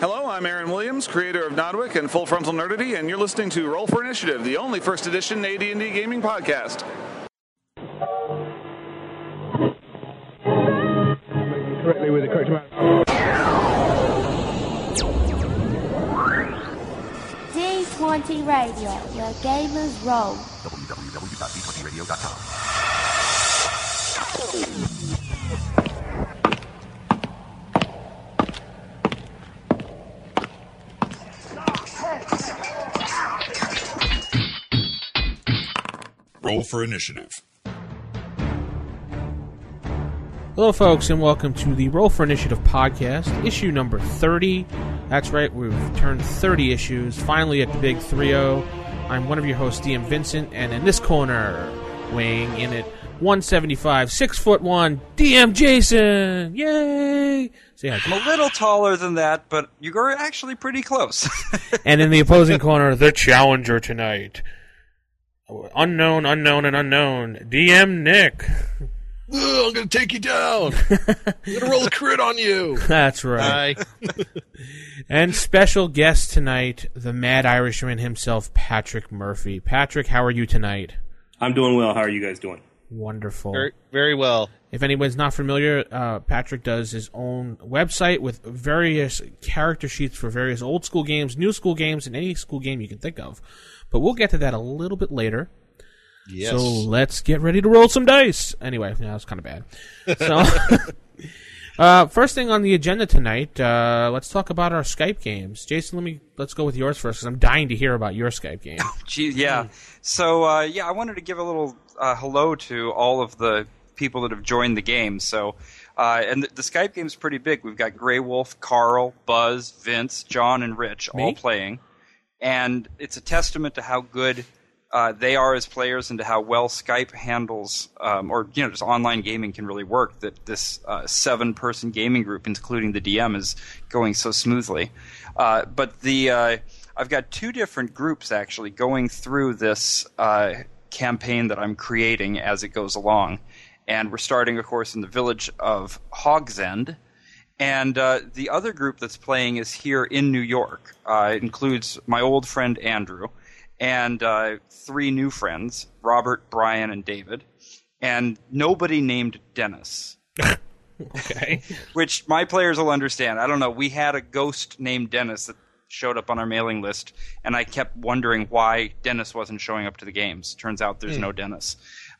Hello, I'm Aaron Williams, creator of Nodwick and Full Frontal Nerdity, and you're listening to Roll for Initiative, the only first edition AD&D gaming podcast. correctly with the correct amount. D20 Radio, where gamers roll. Roll for initiative. Hello, folks, and welcome to the Roll for Initiative podcast, issue number 30. That's right, we've turned 30 issues, finally at the big 3 0. I'm one of your hosts, DM Vincent, and in this corner, weighing in at 175, 6 foot 1, DM Jason! Yay! So hi. I'm a little taller than that, but you're actually pretty close. And in the opposing corner, the challenger tonight. Unknown, unknown, and unknown, DM Nick. Ugh, I'm gonna take you down. I'm gonna roll a crit on you. That's right. And special guest tonight, the mad Irishman himself, Patrick Murphy. Patrick, how are you tonight? I'm doing well. How are you guys doing? Wonderful. Very, very well. If anyone's not familiar, uh, Patrick does his own website with various character sheets for various old school games, new school games, and any school game you can think of. But we'll get to that a little bit later. Yes. So let's get ready to roll some dice. Anyway, yeah, that's kind of bad. So, uh, first thing on the agenda tonight, uh, let's talk about our Skype games. Jason, let me let's go with yours first because I'm dying to hear about your Skype game. Gee, yeah. So, uh, yeah, I wanted to give a little uh, hello to all of the people that have joined the game. So, uh, and the, the Skype game's pretty big. We've got Grey Wolf, Carl, Buzz, Vince, John, and Rich all playing. And it's a testament to how good uh, they are as players and to how well Skype handles, um, or you know, just online gaming can really work. That this uh, seven-person gaming group, including the DM, is going so smoothly. Uh, but the uh, I've got two different groups actually going through this uh, campaign that I'm creating as it goes along, and we're starting, of course, in the village of Hogsend. And uh, the other group that's playing is here in New York. Uh, it includes my old friend Andrew and uh, three new friends Robert, Brian, and David. And nobody named Dennis, Okay. which my players will understand. I don't know. We had a ghost named Dennis that showed up on our mailing list, and I kept wondering why Dennis wasn't showing up to the games. Turns out there's no Dennis.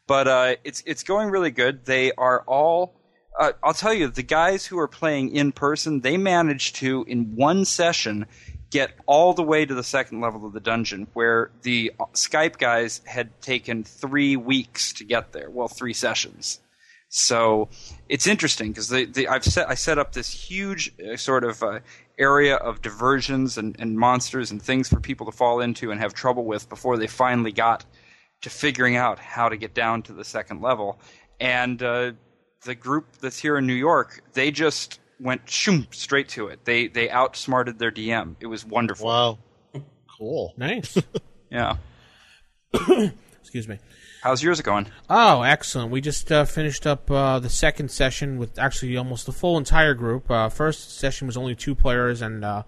But uh, it's it's going really good. They are all. Uh, I'll tell you, the guys who are playing in person, they managed to in one session get all the way to the second level of the dungeon, where the Skype guys had taken three weeks to get there. Well, three sessions. So it's interesting because I've set I set up this huge uh, sort of uh, area of diversions and, and monsters and things for people to fall into and have trouble with before they finally got to figuring out how to get down to the second level. And uh, the group that's here in New York, they just went shoom straight to it. They they outsmarted their DM. It was wonderful. Wow. Cool. nice. Yeah. Excuse me. How's yours going? Oh, excellent. We just uh, finished up uh, the second session with actually almost the full entire group. Uh, first session was only two players, and uh,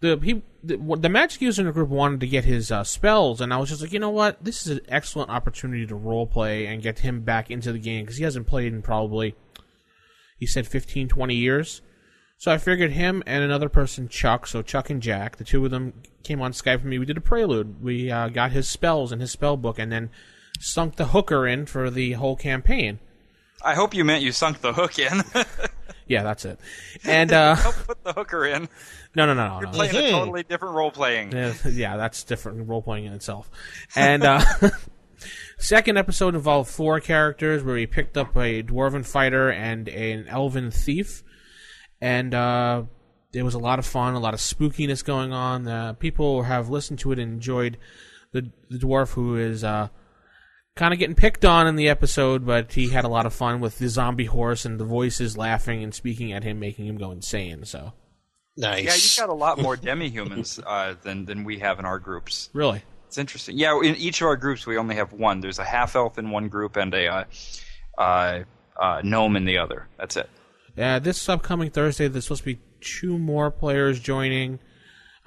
the he the, the magic user in the group wanted to get his uh, spells, and I was just like, you know what, this is an excellent opportunity to role play and get him back into the game because he hasn't played in probably he said 15, 20 years. So I figured him and another person, Chuck, so Chuck and Jack, the two of them came on Skype for me. We did a prelude. We uh, got his spells and his spell book, and then sunk the hooker in for the whole campaign. I hope you meant you sunk the hook in. Yeah, that's it. And uh, Don't put the hooker in. no, no, no, no, You're no. playing a totally different role playing. Yeah, yeah, that's different role playing in itself. And uh, second episode involved four characters where we picked up a dwarven fighter and an elven thief, and uh, there was a lot of fun, a lot of spookiness going on. Uh, people have listened to it and enjoyed the the dwarf who is. Uh, Kind of getting picked on in the episode, but he had a lot of fun with the zombie horse and the voices laughing and speaking at him, making him go insane. So, Nice. Yeah, you've got a lot more demi-humans uh, than than we have in our groups. really, It's interesting. Yeah, in each of our groups, we only have one. There's a half elf in one group and a uh, uh, uh, gnome in the other. That's it. Yeah, this upcoming Thursday, there's supposed to be two more players joining.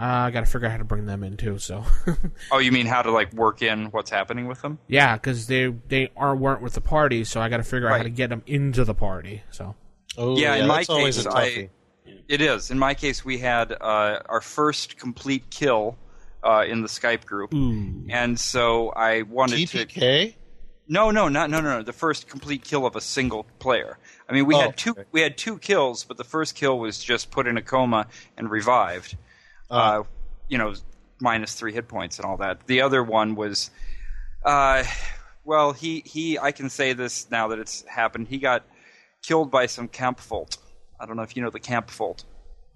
Uh, I got to figure out how to bring them in too. So, Oh, you mean how to like work in what's happening with them? yeah, because they they are weren't with the party, so I got to figure out how to get them into the party. So, Oh, Yeah, in my always case, a I- toughie. It is. In my case, we had uh, our first complete kill uh, in the Skype group, and so I wanted to. TPK. No, no, not no, no, no. The first complete kill of a single player. I mean, we Oh, had two. okay. We had two kills, but the first kill was just put in a coma and revived. Uh, you know, minus three hit points and all that. The other one was, uh, well, he he. I can say this now that it's happened. He got killed by some Kampfult. I don't know if you know the Kampfult,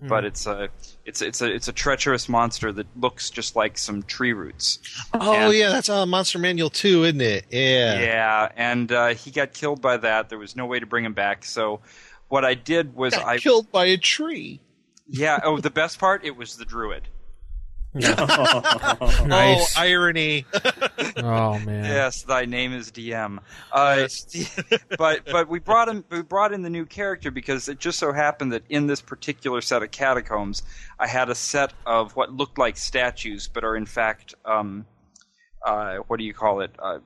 but it's a it's it's a it's a treacherous monster that looks just like some tree roots. Oh And- yeah, that's on Monster Manual 2, isn't it? Yeah. Yeah, and uh, he got killed by that. There was no way to bring him back. So what I did was Got I killed by a tree. Yeah. Oh, the best part it was the druid. nice. Oh, irony. oh man. Yes, thy name is DM. Uh, but but we brought him. We brought in the new character because it just so happened that in this particular set of catacombs, I had a set of what looked like statues, but are in fact, um, uh, what do you call it? Uh, uh,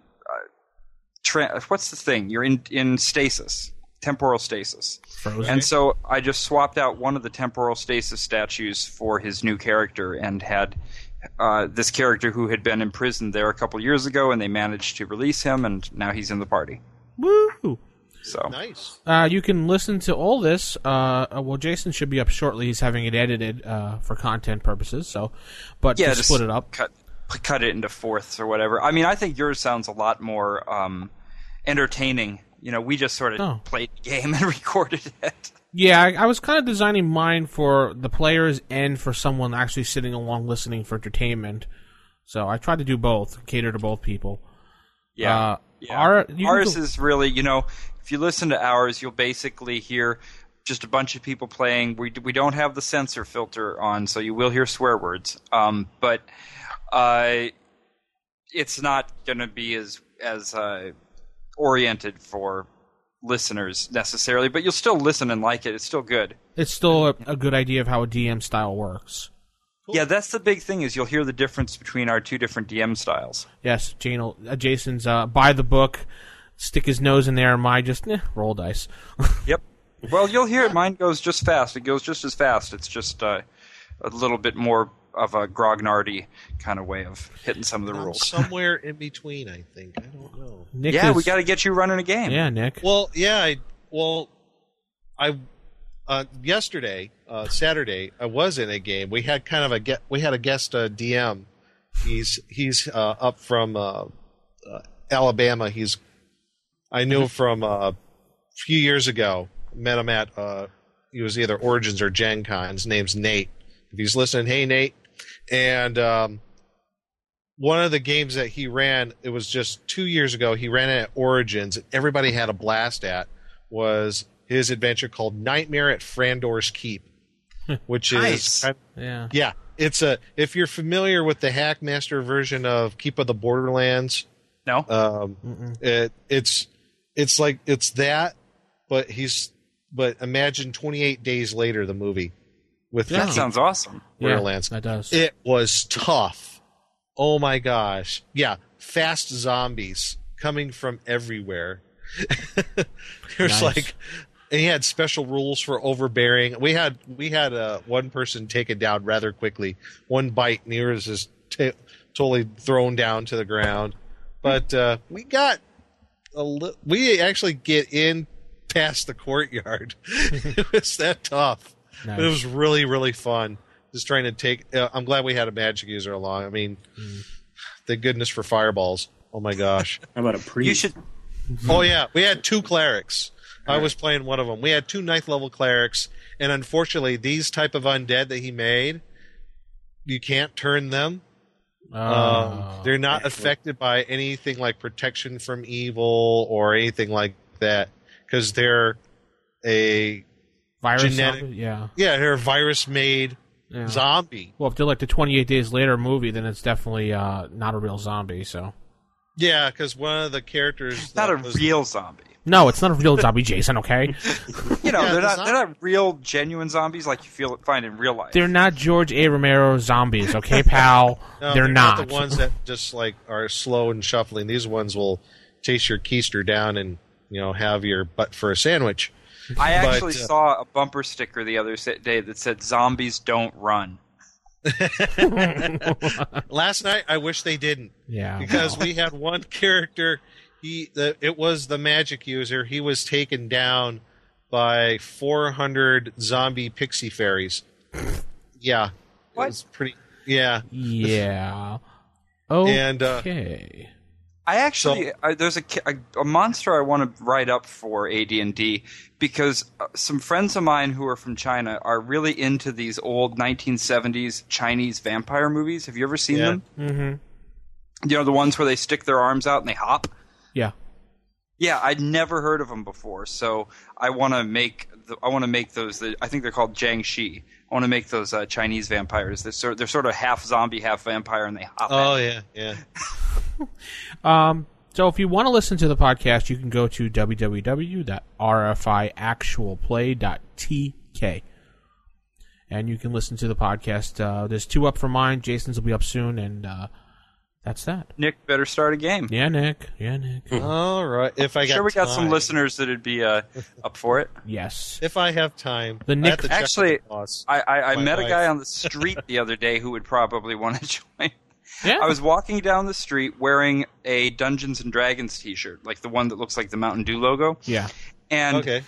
tra- what's the thing? You're in in stasis, temporal stasis. Frozen. And so I just swapped out one of the temporal stasis statues for his new character and had uh, this character who had been imprisoned there a couple years ago, and they managed to release him, and now he's in the party. Woo! So nice. Uh, you can listen to all this. Uh, uh, well, Jason should be up shortly. He's having it edited uh, for content purposes. So, but yeah, to just split it up. cut cut it into fourths or whatever. I mean, I think yours sounds a lot more um, entertaining. You know, we just sort of Oh. played the game and recorded it. Yeah, I, I was kind of designing mine for the players and for someone actually sitting along listening for entertainment. So I tried to do both, cater to both people. Yeah. Uh, Yeah. Our, ours is really, you know, if you listen to ours, you'll basically hear just a bunch of people playing. We we don't have the censor filter on, so you will hear swear words. Um, but uh, it's not going to be as as uh, oriented for listeners necessarily. But you'll still listen and like it. It's still good. it's still a, a good idea of how a DM style works. Yeah, that's the big thing is you'll hear the difference between our two different DM styles. Yes, Jane, will- uh, Jason's uh, buy the book, stick his nose in there, and my just eh, roll dice. Yep. Well, you'll hear it. Mine goes just fast. It goes just as fast. It's just uh, a little bit more of a grognardy kind of way of hitting some of the I'm rules. somewhere in between, I think. I don't know. Nick yeah, is- we got to get you running a game. Yeah, Nick. Well, yeah, I well, I uh, yesterday, uh, Saturday, I was in a game. We had kind of a get. We had a guest uh, DM. He's he's uh, up from uh, uh, Alabama. He's I knew from uh, a few years ago. Met him at uh, he was either Origins or Gen Con. His name's Nate. If he's listening, hey Nate. And um, one of the games that he ran, it was just two years ago. He ran it at Origins. and Everybody had a blast at was his adventure called Nightmare at Frandor's Keep, which Nice. is Yeah. yeah, it's a if you're familiar with the Hackmaster version of Keep of the Borderlands, No. um, it, it's it's like it's that, but he's but imagine 28 days later the movie with Yeah. that sounds awesome. Yeah, Borderlands. that does. It was tough. Oh my gosh. Yeah, fast zombies coming from everywhere. There's Nice. like and he had special rules for overbearing. We had we had uh, one person taken down rather quickly. One bite and he was just ta totally thrown down to the ground. But uh, we got a li- we actually get in past the courtyard. it was that tough. Nice. It was really really fun. Just trying to take. Uh, I'm glad we had a magic user along. I mean, thank goodness for fireballs. Oh my gosh. How about a priest? You should. oh yeah, we had two clerics. I was playing one of them. We had two ninth level clerics, and unfortunately, these type of undead that he made, you can't turn them. Oh. Um, they're not affected by anything like protection from evil or anything like that because they're a Virus. genetic- zombie? Yeah. yeah they're a virus made yeah. zombie. Well, if they're like the 28 Days Later movie, then it's definitely uh, not a real zombie. So. Yeah, because one of the characters Not a was- real zombie. No, it's not a real zombie, Jason. Okay, You know, Yeah, they're not, not- they're not real, genuine zombies like you feel find in real life. they're not George A. Romero zombies. Okay, pal, No, they're, not. the ones that just like are slow and shuffling. These ones will chase your keister down and you know have your butt for a sandwich. I actually But, uh, saw a bumper sticker the other day that said "Zombies don't run." Last night, I wish they didn't yeah, because we had one character. He, the, it was the magic user. He was taken down by 400 zombie pixie fairies. Yeah, What? it was pretty. Yeah, yeah. Oh, okay. And, uh, I actually I, there's a, a a monster I want to write up for AD&D because uh, some friends of mine who are from China are really into these old 1970s Chinese vampire movies. Have you ever seen Yeah. them? mm-hmm. You know the ones where they stick their arms out and they hop. yeah. Yeah, I'd never heard of them before, so I want to make the, I want to make those. The, I think they're called Jiangshi. I want to make those uh, Chinese vampires. They're sort, they're sort of half zombie, half vampire, and they hop. Oh at yeah, yeah. Um, so if you want to listen to the podcast, you can go to www.rfiactualplay.tk. And you can listen to the podcast. Uh, there's two up for mine. Jason's will be up soon, and uh, that's that. Nick better start a game. Yeah, Nick. Yeah, Nick. All right. If I got sure we got some listeners that'd be uh, up for it. Yes. If I have time, The Nick- have to check with Actually. I, I, I My met a guy on the street the other day who would probably want to join. Yeah. I was walking down the street wearing a Dungeons and Dragons T-shirt, like the one that looks like the Mountain Dew logo, Yeah. and okay.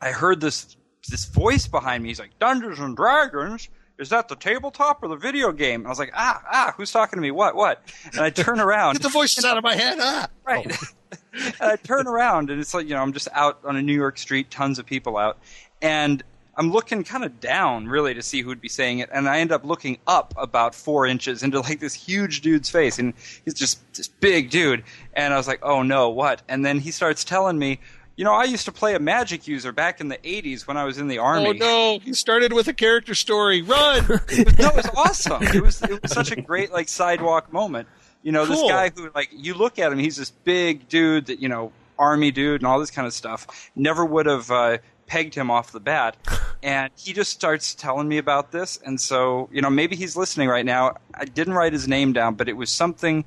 I heard this this voice behind me. He's like, "Dungeons and Dragons." Is that the tabletop or the video game? And I was like, ah, ah, who's talking to me? What, what? And I turn around. Get the voices out of my head. Ah. Right. and I turn around and it's like, you know, I'm just out on a New York street, tons of people out. And I'm looking kind of down, really, to see who'd be saying it. And I end up looking up about four inches into like this huge dude's face. And he's just this big dude. And I was like, oh no, what? And then he starts telling me, you know, I used to play a magic user back in the 80s when I was in the army. Oh no! He started with a character story. Run! no, it was awesome. It was it was such a great like sidewalk moment. You know, this guy who like you look at him, he's this big dude that you know, army dude and all this kind of stuff. Never would have uh, pegged him off the bat, and he just starts telling me about this. And so you know, maybe he's listening right now. I didn't write his name down, but it was something.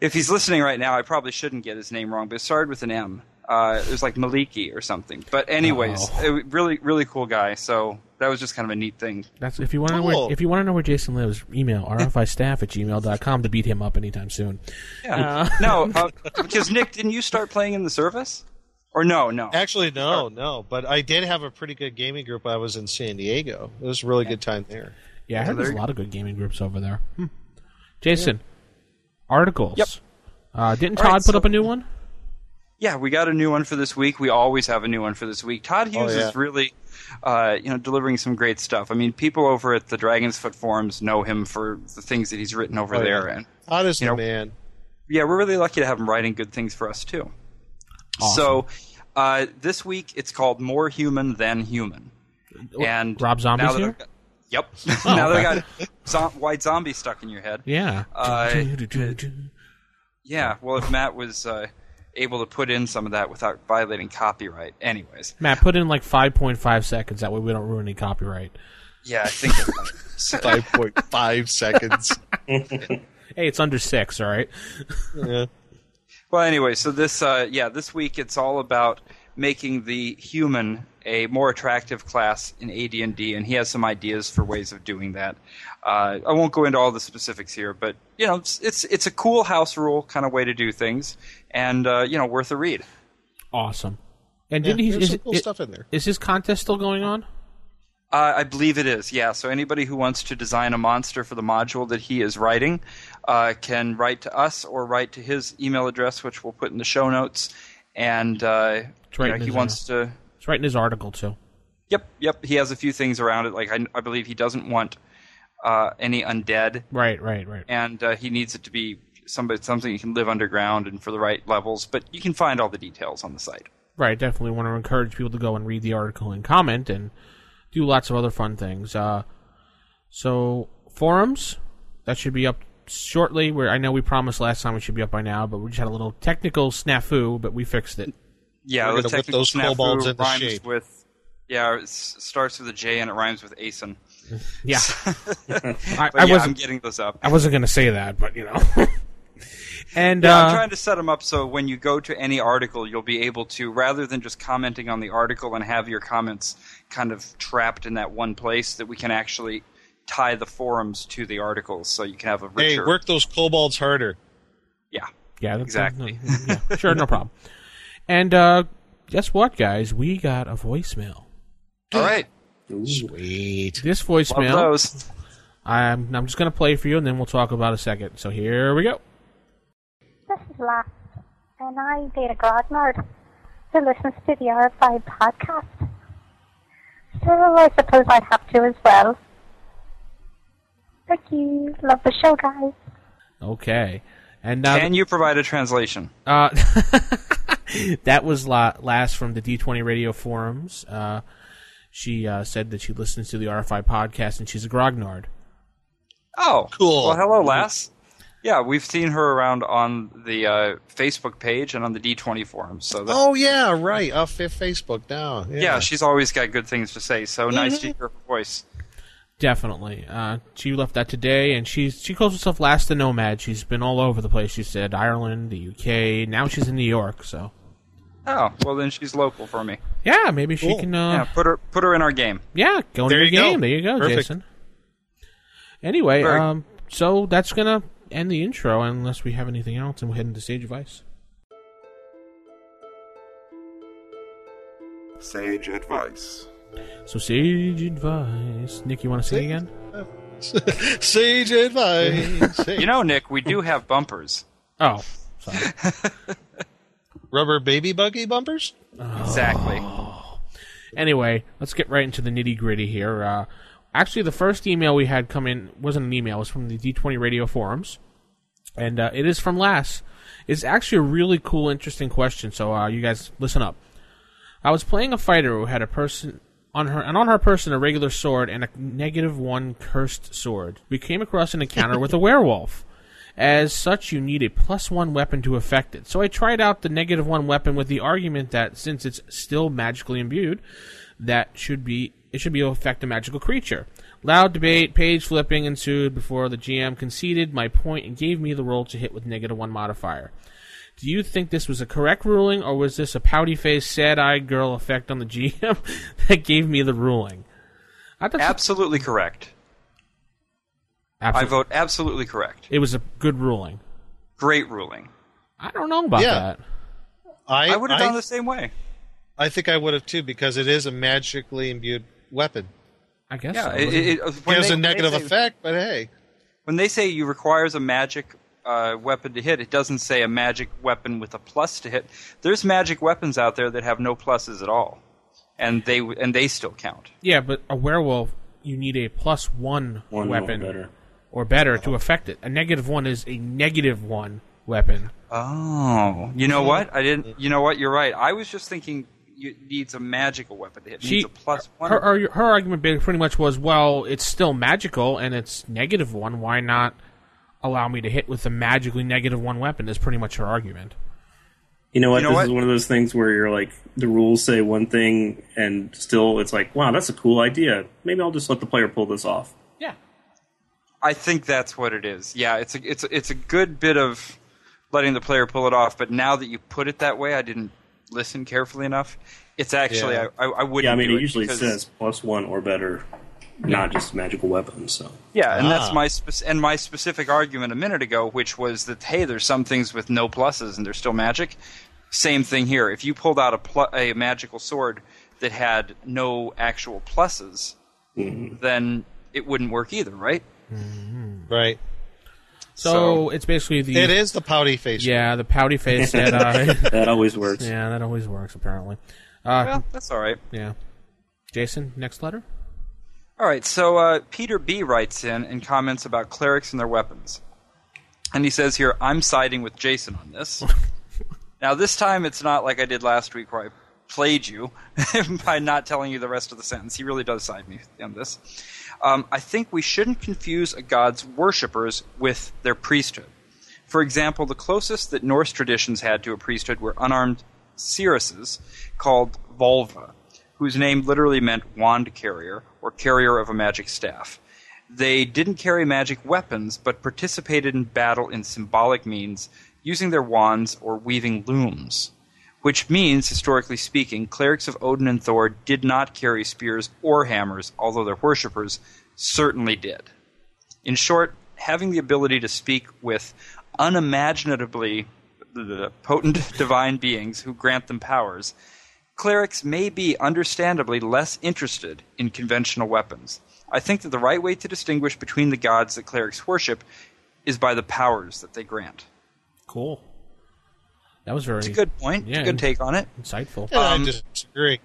If he's listening right now, I probably shouldn't get his name wrong, but it started with an M. Uh, it was like Maliki or something. But anyways, Oh. it, really, really cool guy. So that was just kind of a neat thing. That's if you want to know where if you want to know where Jason lives, email rfistaff at gmail.com to beat him up anytime soon. Yeah. no, uh, because Nick, didn't you start playing in the service? Or no, no. Actually, no, no. But I did have a pretty good gaming group. I was in San Diego. It was a really good time there. Yeah, I heard there there's a lot of good gaming groups over there. Hmm. Jason, articles. Yep. Uh, didn't Todd right, put so- up a new one? Yeah, we got a new one for this week. We always have a new one for this week. Todd Hughes Oh, yeah. is really, uh, you know, delivering some great stuff. I mean, people over at the Dragon's Foot forums know him for the things that he's written over Oh, yeah. there, and Todd is You the know, man. yeah, we're really lucky to have him writing good things for us too. Awesome. So, uh, this week it's called "More Human Than Human," and Rob Zombie's now that here? Got- Yep. Oh, now that I got zo- white zombie stuck in your head. Yeah. Uh, Yeah, well, if Matt was uh, able to put in some of that without violating copyright, anyways. Matt, put in like 5.5 seconds. That way we don't ruin any copyright. Yeah, I think. It, Five point five seconds. Hey, it's under six, all right? Yeah. well, anyway, so this, uh, yeah, this week it's all about making the human a more attractive class in AD&D, and he has some ideas for ways of doing that. Uh, I won't go into all the specifics here, but you know, it's it's, it's a cool house rule kind of way to do things, and uh, you know, worth a read. Awesome. And Yeah, didn't he? there's Is, some cool it- stuff in there. is his contest still going on? Uh, I believe it is, yeah. So anybody who wants to design a monster for the module that he is writing uh, can write to us or write to his email address, which we'll put in the show notes. And uh, right you know, he wants to. It's right in his article too. Yep, yep. He has a few things around it. Like I, I believe he doesn't want uh, any undead, Right, right, right. and uh, he needs it to be somebody something you can live underground and for the right levels. But you can find all the details on the site. Right, definitely want to encourage people to go and read the article and comment and do lots of other fun things. Uh, so forums that should be up shortly. Where I know we promised last time we should be up by now, but we just had a little technical snafu, but we fixed it. Yeah, We're gonna whip those snafu kobolds into rhymes shape. with. Yeah, it starts with a J and it rhymes with Asen. Yeah, I, I yeah, I'm wasn't. getting those up. I wasn't going to say that, but you know. and Yeah, uh, I'm trying to set them up so when you go to any article, you'll be able to, rather than just commenting on the article and have your comments kind of trapped in that one place, that we can actually tie the forums to the articles so you can have a Hey, work those kobolds harder. Yeah. yeah, that's, exactly. yeah, sure, no problem. And uh, guess what, guys? We got a voicemail. All right. Sweet. This Love voicemail, those. I'm, I'm just going to play for you, and then we'll talk about a second. So here we go. This is Lass, and I date a grognard who listens to the RFI podcast. So I suppose I have to as well. Thank you. Love the show, guys. Okay, and now Can you provide a translation? Uh, that was Lass from the D20 radio forums. Uh, she uh, said that she listens to the RFI podcast and she's a grognard. Oh, Cool. Well, hello, Lass. Yeah, we've seen her around on the uh, Facebook page and on the D20 forums. So that, Oh yeah, right. Off Fa- Facebook now. Yeah. yeah. she's always got good things to say. So nice to hear her voice. Definitely. Uh, she left that today, and she's she calls herself Lass the Nomad. She's been all over the place. She said Ireland, the UK. Now she's in New York. So Oh, well then she's local for me. yeah, maybe she Cool. can. Uh, yeah, put her put her in our game. Yeah, go into There the you go. game. There you go, Perfect. Jason. Anyway, Very- um, so that's gonna end the intro unless we have anything else, and we'll head into stage advice. Sage advice. So sage advice. Nick, you want to say it again? Sage advice. Hey. You know, Nick, we do have bumpers. Oh, sorry. rubber baby buggy bumpers. Exactly. anyway, let's get right into the nitty gritty here. Uh, actually, the first email we had come in wasn't an email; it was from the D20 Radio forums, and uh, it is from Lass. It's actually a really cool, interesting question. So, uh, you guys listen up. I was playing a fighter who had a person on her and on her person a regular sword and a negative one cursed sword. We came across an encounter with a werewolf. As such, you need a plus one weapon to affect it. So I tried out the negative one weapon with the argument that since it's still magically imbued, that should be it should be able to affect a magical creature. Loud debate, page flipping ensued before the GM conceded my point and gave me the roll to hit with negative one modifier. Do you think this was a correct ruling, or was this a pouty faced, sad eyed girl effect on the GM that gave me the ruling? I thought Absolutely. I vote absolutely correct. It was a good ruling. Great ruling. I don't know about Yeah. that. I I would have I, done the same way. I think I would have too because it is a magically imbued weapon. I guess. Yeah, so. it, it, it, It has they- a negative say- effect, but hey, When they say you requires a magic uh, weapon to hit, it doesn't say a magic weapon with a plus to hit. There's magic weapons out there that have no pluses at all, and they and they still count. yeah, but a werewolf, you need a plus one, One weapon or better. to affect it. A negative one is a negative one weapon. Oh, you know what? I didn't. You know what? You're right. I was just thinking it needs a magical weapon to hit. It She, needs a plus one. her, her, her argument ba- pretty much was, well, it's still magical and it's negative one. Why not allow me to hit with a magically negative one weapon? Is pretty much her argument. You know what? You know this what? is one of those things where you're like, the rules say one thing, and still it's like, wow, that's a cool idea. Maybe I'll just let the player pull this off. Yeah. I think that's what it is. Yeah, it's a it's a, it's a good bit of letting the player pull it off. But now that you put it that way, I didn't listen carefully enough. It's actually Yeah. I, I, I wouldn't. Yeah, I mean, do it usually because- says plus one or better, not just magical weapons. So Yeah, and that's Ah. my spec- and my specific argument a minute ago, which was that hey, there's some things with no pluses and they're still magic. Same thing here. If you pulled out a pl- a magical sword that had no actual pluses, then it wouldn't work either, right? Right. So, So- it's basically the It is the pouty face. yeah the pouty face that uh, that always works. yeah that always works apparently. Uh, Well, that's all right. yeah. Jason, next letter. All right, so uh, Peter B writes in and comments about clerics and their weapons. And he says here, I'm siding with Jason on this. now, this time it's not like I did last week where I played you by not telling you the rest of the sentence. He really does side me on this. Um, I think we shouldn't confuse a god's worshippers with their priesthood. For example, the closest that Norse traditions had to a priesthood were unarmed seeresses called Volva, whose name literally meant wand carrier or carrier of a magic staff. They didn't carry magic weapons, but participated in battle in symbolic means, using their wands or weaving looms. Which means, historically speaking, clerics of Odin and Thor did not carry spears or hammers, although their worshippers certainly did. In short, having the ability to speak with unimaginably potent divine beings who grant them powers, clerics may be understandably less interested in conventional weapons. I think that the right way to distinguish between the gods that clerics worship is by the powers that they grant. Cool. That was very It's a good point. Yeah, It's a good take on it. insightful. Um, I disagree.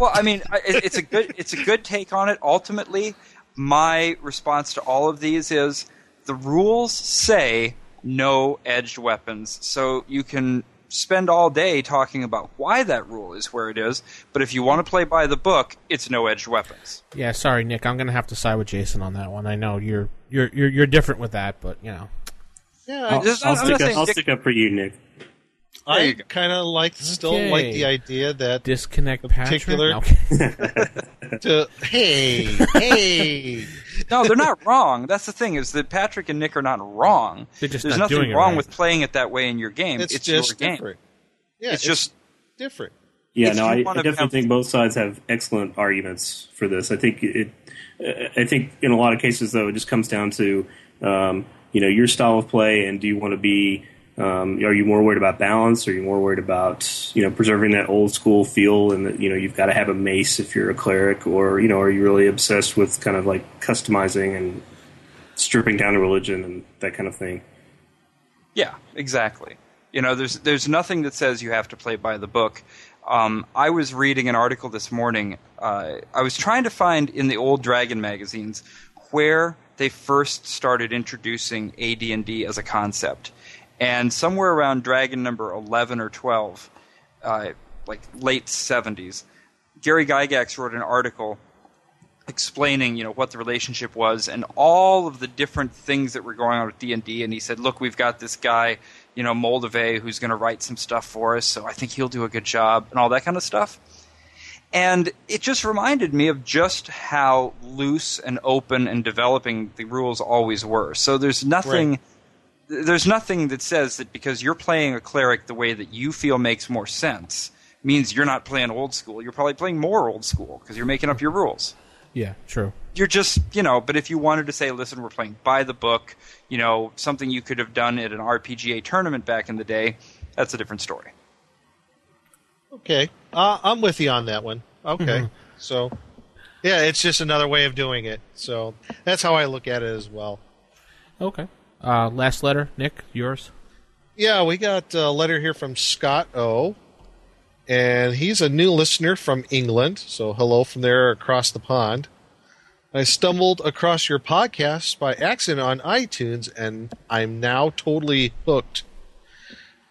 Well, I mean, it, it's a good it's a good take on it. Ultimately, my response to all of these is the rules say no edged weapons, so you can spend all day talking about why that rule is where it is. But if you want to play by the book, it's no edged weapons. Yeah, sorry, Nick. I'm gonna have to side with Jason on that one. I know you're you're you're, you're different with that, but you know. Yeah, I'll, I'll I'm stick, up, I'll stick up for you, Nick. There I kind of like still Okay. like the idea that Disconnect Patrick. particular- No, to hey hey No, they're not wrong. That's the thing is that Patrick and Nick are not wrong. They're just There's not nothing doing wrong right. with playing it that way in your game. it's, It's, just your game. different. Yeah, It's just different. Yeah, If no, I, I definitely have- think both sides have excellent arguments for this. I think it. I think in a lot of cases, though, it just comes down to um, you know your style of play, and do you want to be? Um, are you more worried about balance? Are you more worried about you know preserving that old school feel, and that you know you've got to have a mace if you're a cleric, or you know are you really obsessed with kind of like customizing and stripping down a religion and that kind of thing? Yeah, exactly. You know, there's there's nothing that says you have to play by the book. Um, I was reading an article this morning. Uh, I was trying to find in the old Dragon magazines where they first started introducing AD&D as a concept, and somewhere around Dragon number eleven or twelve, uh, like late seventies, Gary Gygax wrote an article explaining you know what the relationship was and all of the different things that were going on with D&D and he said look we've got this guy you know Moldvay who's going to write some stuff for us so I think he'll do a good job and all that kind of stuff. And it just reminded me of just how loose and open and developing the rules always were. So there's nothing Right. There's nothing that says that because you're playing a cleric the way that you feel makes more sense means you're not playing old school you're probably playing more old school because you're making up your rules yeah, true. you're just you know but if you wanted to say listen we're playing by the book you know something you could have done at an rpga tournament back in the day that's a different story Okay, uh, I'm with you on that one. Okay, so yeah, it's just another way of doing it. So that's how I look at it as well. Okay. Uh, last letter, Nick, yours. Yeah, we got a letter here from Scott O. And he's a new listener from England. So hello from there across the pond. I stumbled across your podcast by accident on iTunes and I'm now totally hooked.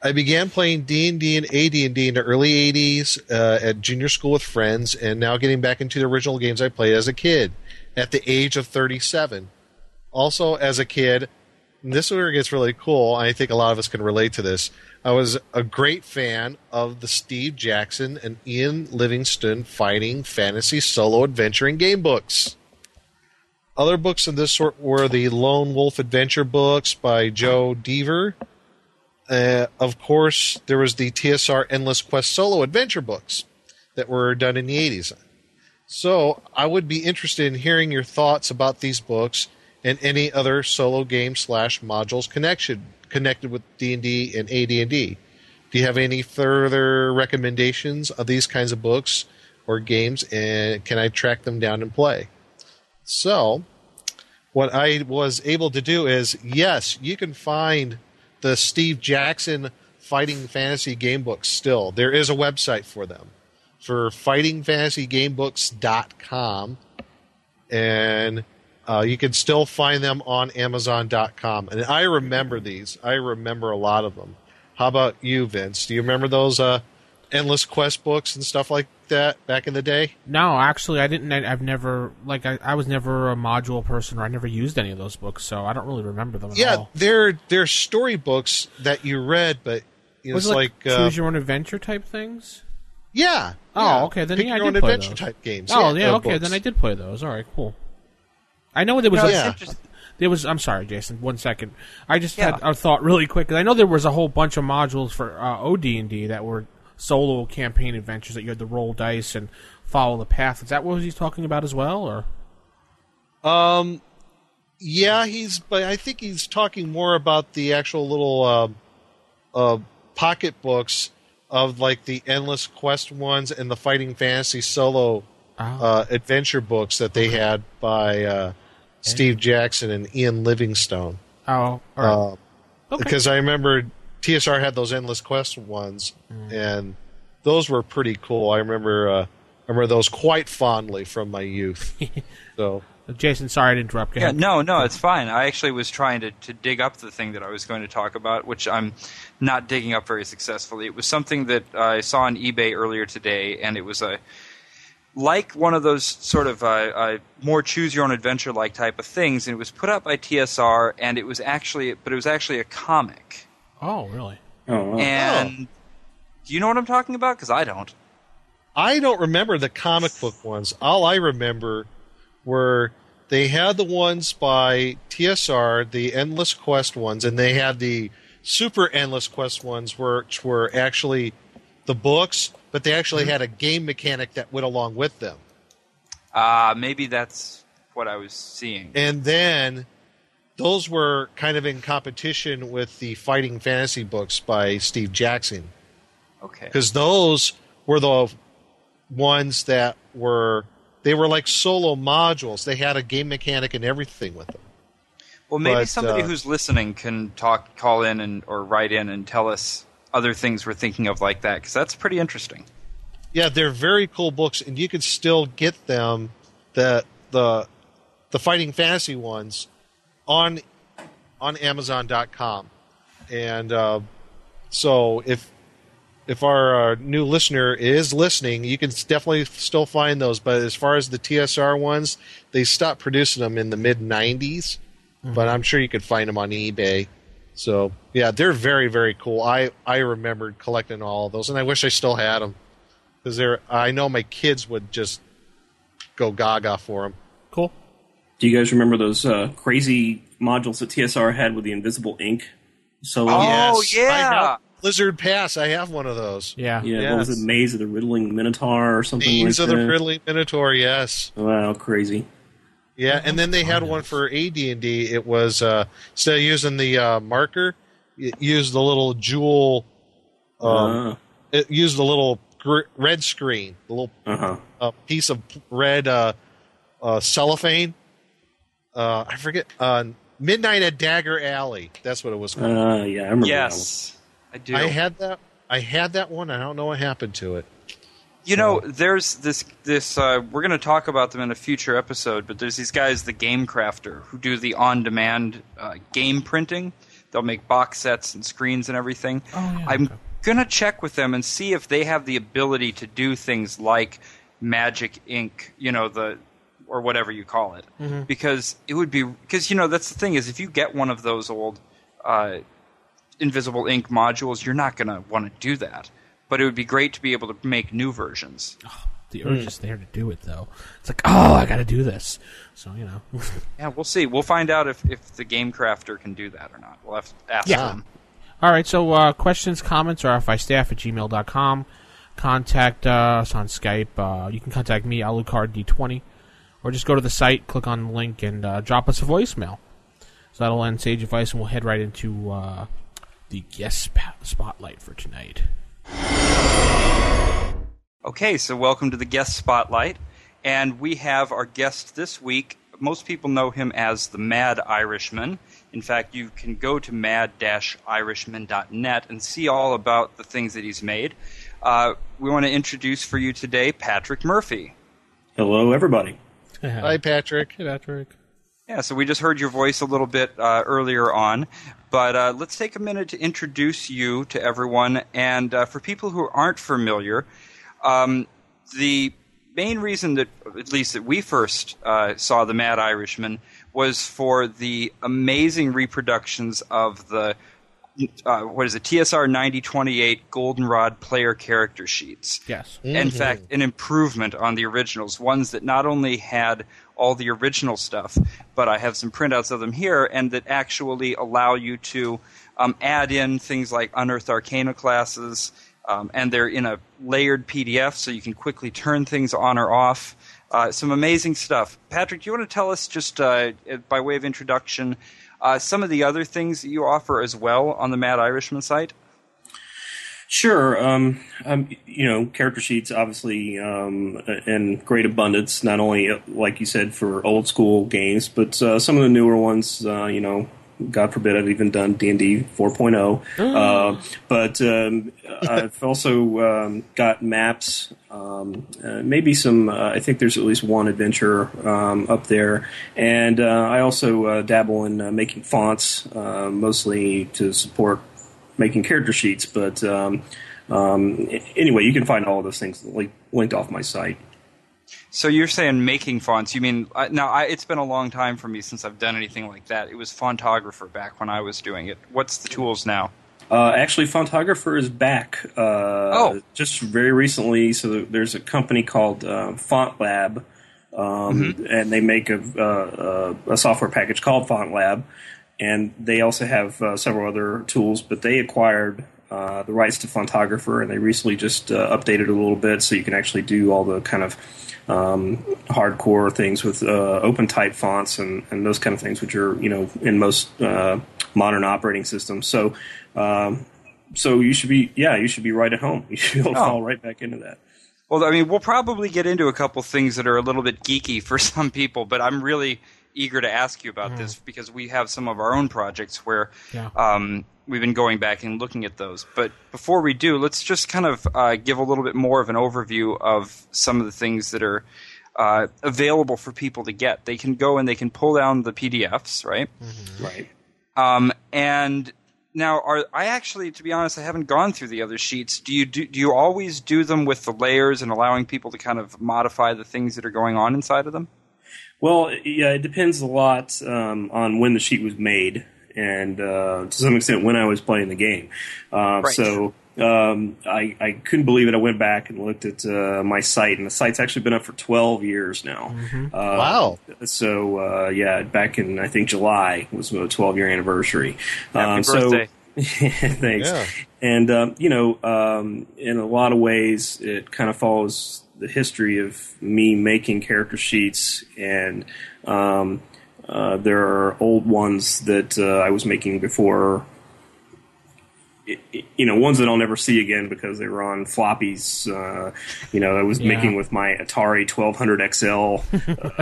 I began playing D&D and AD&D in the early 80s uh, at junior school with friends and now getting back into the original games I played as a kid at the age of 37. Also as a kid, this is where it gets really cool. I think a lot of us can relate to this. I was a great fan of the Steve Jackson and Ian Livingstone fighting fantasy solo adventuring game books. Other books of this sort were the Lone Wolf Adventure books by Joe Dever. Uh, of course, there was the TSR Endless Quest solo adventure books that were done in the 80s. So I would be interested in hearing your thoughts about these books and any other solo game slash modules connection connected with D and D and AD&D. Do you have any further recommendations of these kinds of books or games, and can I track them down and play? So, what I was able to do is yes, you can find the Steve Jackson Fighting Fantasy game books still. There is a website for them for fightingfantasygamebooks.com and uh, you can still find them on amazon.com and i remember these i remember a lot of them how about you vince do you remember those uh, endless quest books and stuff like that back in the day? No, actually, I didn't. I, I've never like I, I was never a module person, or I never used any of those books, so I don't really remember them at Yeah, all. they're they're storybooks that you read, but you know, Was it's it like, like, uh, choose your own adventure type things? yeah. Oh, yeah. okay. Then Pick yeah, your I own did play adventure those. type games. Oh, yeah. uh, okay, books. then I did play those. All right, cool. I know there was No, a, Yeah. there was. I'm sorry, Jason. One second. I just Yeah. had a thought really quick. I know there was a whole bunch of modules for uh, OD and D that were solo campaign adventures that you had to roll dice and follow the path. Is that what he's talking about as well, or? Um, yeah, he's. But I think he's talking more about the actual little uh, uh, pocket books of like the endless quest ones and the fighting fantasy solo Oh. uh, adventure books that they had by uh, Steve Jackson and Ian Livingstone. Oh, all right. Uh, Okay. Because I remember TSR had those endless quest ones, Mm. and those were pretty cool. I remember. Uh, I remember those quite fondly from my youth. so Jason, sorry to interrupt. Go Yeah, ahead. no, no, it's fine. I actually was trying to, to dig up the thing that I was going to talk about, which I'm not digging up very successfully. It was something that I saw on eBay earlier today, and it was a like one of those sort of uh, uh, more choose your own adventure like type of things, and it was put up by TSR, and it was actually, but it was actually a comic. Oh, really? Oh, wow. And do you know what I'm talking about? Because I don't. I don't remember the comic book ones. All I remember were they had the ones by TSR, the Endless Quest ones, and they had the Super Endless Quest ones, which were actually the books, but they actually had a game mechanic that went along with them. Uh, maybe that's what I was seeing. And then those were kind of in competition with the Fighting Fantasy books by Steve Jackson. Okay. because those were the ones that were they were like solo modules. They had a game mechanic and everything with them. Well, maybe But, somebody uh, who's listening can talk, call in, and or write in and tell us other things we're thinking of like that because that's pretty interesting. Yeah, they're very cool books, and you can still get them the the the fighting fantasy ones on on Amazon.com, and uh, so if if our uh, new listener is listening, you can definitely still find those. But as far as the TSR ones, they stopped producing them in the mid '90s, but I'm sure you could find them on eBay. So yeah, they're very very cool. I I remembered collecting all of those, and I wish I still had them because they're. I know my kids would just go gaga for them. Cool. Do you guys remember those uh, crazy modules that TSR had with the invisible ink? So Oh, Yes, yeah. I have Blizzard Pass. I have one of those. Yeah. yeah, what was Yes. it? Maze of the Riddling Minotaur or something Names like of that. the Riddling Minotaur. Yes. Wow, crazy. Yeah, and then they had one for AD&D. It was uh, instead of using the uh, marker, it used the little jewel. Um, uh It used the little gr- red screen, the little huh. uh, piece of red uh, uh, cellophane. Uh, I forget. Uh, Midnight at Dagger Alley. That's what it was called. Uh, yeah, I remember Yes, I do. I had that. I had that one. I don't know what happened to it. You know, there's this this uh, we're going to talk about them in a future episode, but there's these guys, the Game Crafter, who do the on-demand uh, game printing. They'll make box sets and screens and everything. Oh, yeah, I'm going to check with them and see if they have the ability to do things like Magic Ink, you know, the or whatever you call it, Mm-hmm. because it would be because you know that's the thing is if you get one of those old uh, invisible ink modules, you're not going to want to do that. But it would be great to be able to make new versions. The urge is there to do it, though. It's like, oh, I got to do this. So you know. Yeah, we'll see. We'll find out if, if the game crafter can do that or not. We'll have to ask Yeah. them. All right. So uh, questions, comments, rfistaff at gmail.com. Contact us on Skype. Uh, you can contact me, alucard d20, or just go to the site, click on the link, and uh, drop us a voicemail. So that'll end Sage Advice, and we'll head right into uh, the guest spotlight for tonight. Okay, so welcome to the guest spotlight. And we have our guest this week. Most people know him as the Mad Irishman. In fact, you can go to mad-irishman.net and see all about the things that he's made. Uh, we want to introduce for you today Patrick Murphy. Hello, everybody. Hi, Patrick. Hey, Patrick. Yeah, so we just heard your voice a little bit uh, earlier on, but uh, let's take a minute to introduce you to everyone. And uh, for people who aren't familiar, um, the main reason that, at least that we first uh, saw the Mad Irishman, was for the amazing reproductions of the uh, what is it TSR ninety twenty eight Goldenrod player character sheets. Yes. In fact, an improvement on the originals, ones that not only had all the original stuff, but I have some printouts of them here, and that actually allow you to um, add in things like Unearthed Arcana classes, um, and they're in a layered PDF, so you can quickly turn things on or off. Uh, some amazing stuff. Patrick, do you want to tell us, just uh, by way of introduction, uh, some of the other things that you offer as well on the Mad Irishman site? Sure. Um, um, you know, character sheets obviously um, in great abundance. Not only, uh, like you said, for old school games, but uh, some of the newer ones. Uh, you know, God forbid I've even done D and D 4.0. Uh, but um, I've also um, got maps. Um, uh, maybe some. Uh, I think there's at least one adventure um, up there, and uh, I also uh, dabble in uh, making fonts, uh, mostly to support making character sheets. But um, um, anyway, you can find all of those things link, linked off my site. So you're saying making fonts? You mean now? I, it's been a long time for me since I've done anything like that. It was Fontographer back when I was doing it. What's the tools now? Uh, actually, Fontographer is back. Uh, Oh. just very recently. So there's a company called uh, FontLab, um, and they make a, uh, uh, a software package called FontLab, and they also have uh, several other tools. But they acquired uh, the rights to Fontographer, and they recently just uh, updated a little bit, so you can actually do all the kind of um, hardcore things with uh, open type fonts and, and those kind of things, which are you know in most uh, modern operating systems. So, um, so you should be yeah, you should be right at home. You should be able to Oh. fall right back into that. Well, I mean, we'll probably get into a couple things that are a little bit geeky for some people, but I'm really eager to ask you about this because we have some of our own projects where Yeah. um, we've been going back and looking at those. But before we do, let's just kind of uh, give a little bit more of an overview of some of the things that are uh, available for people to get. They can go and they can pull down the PDFs, right? Right. Um, and now, are I actually, to be honest, I haven't gone through the other sheets. Do you do, do you always do them with the layers and allowing people to kind of modify the things that are going on inside of them? Well, yeah, it depends a lot um, on when the sheet was made, and uh, to some extent when I was playing the game. Uh, Right. So um, I, I couldn't believe it. I went back and looked at uh, my site, and the site's actually been up for 12 years now. Uh, Wow. So uh, yeah, back in I think July was the 12 year anniversary. Happy Um, so- birthday. Thanks. Yeah. And um, you know, um, in a lot of ways, it kind of follows the history of me making character sheets, and um, uh, there are old ones that uh, I was making before. i- i- You know, ones that I'll never see again because they were on floppies. Uh, you know, I was Yeah. making with my Atari 1200 XL.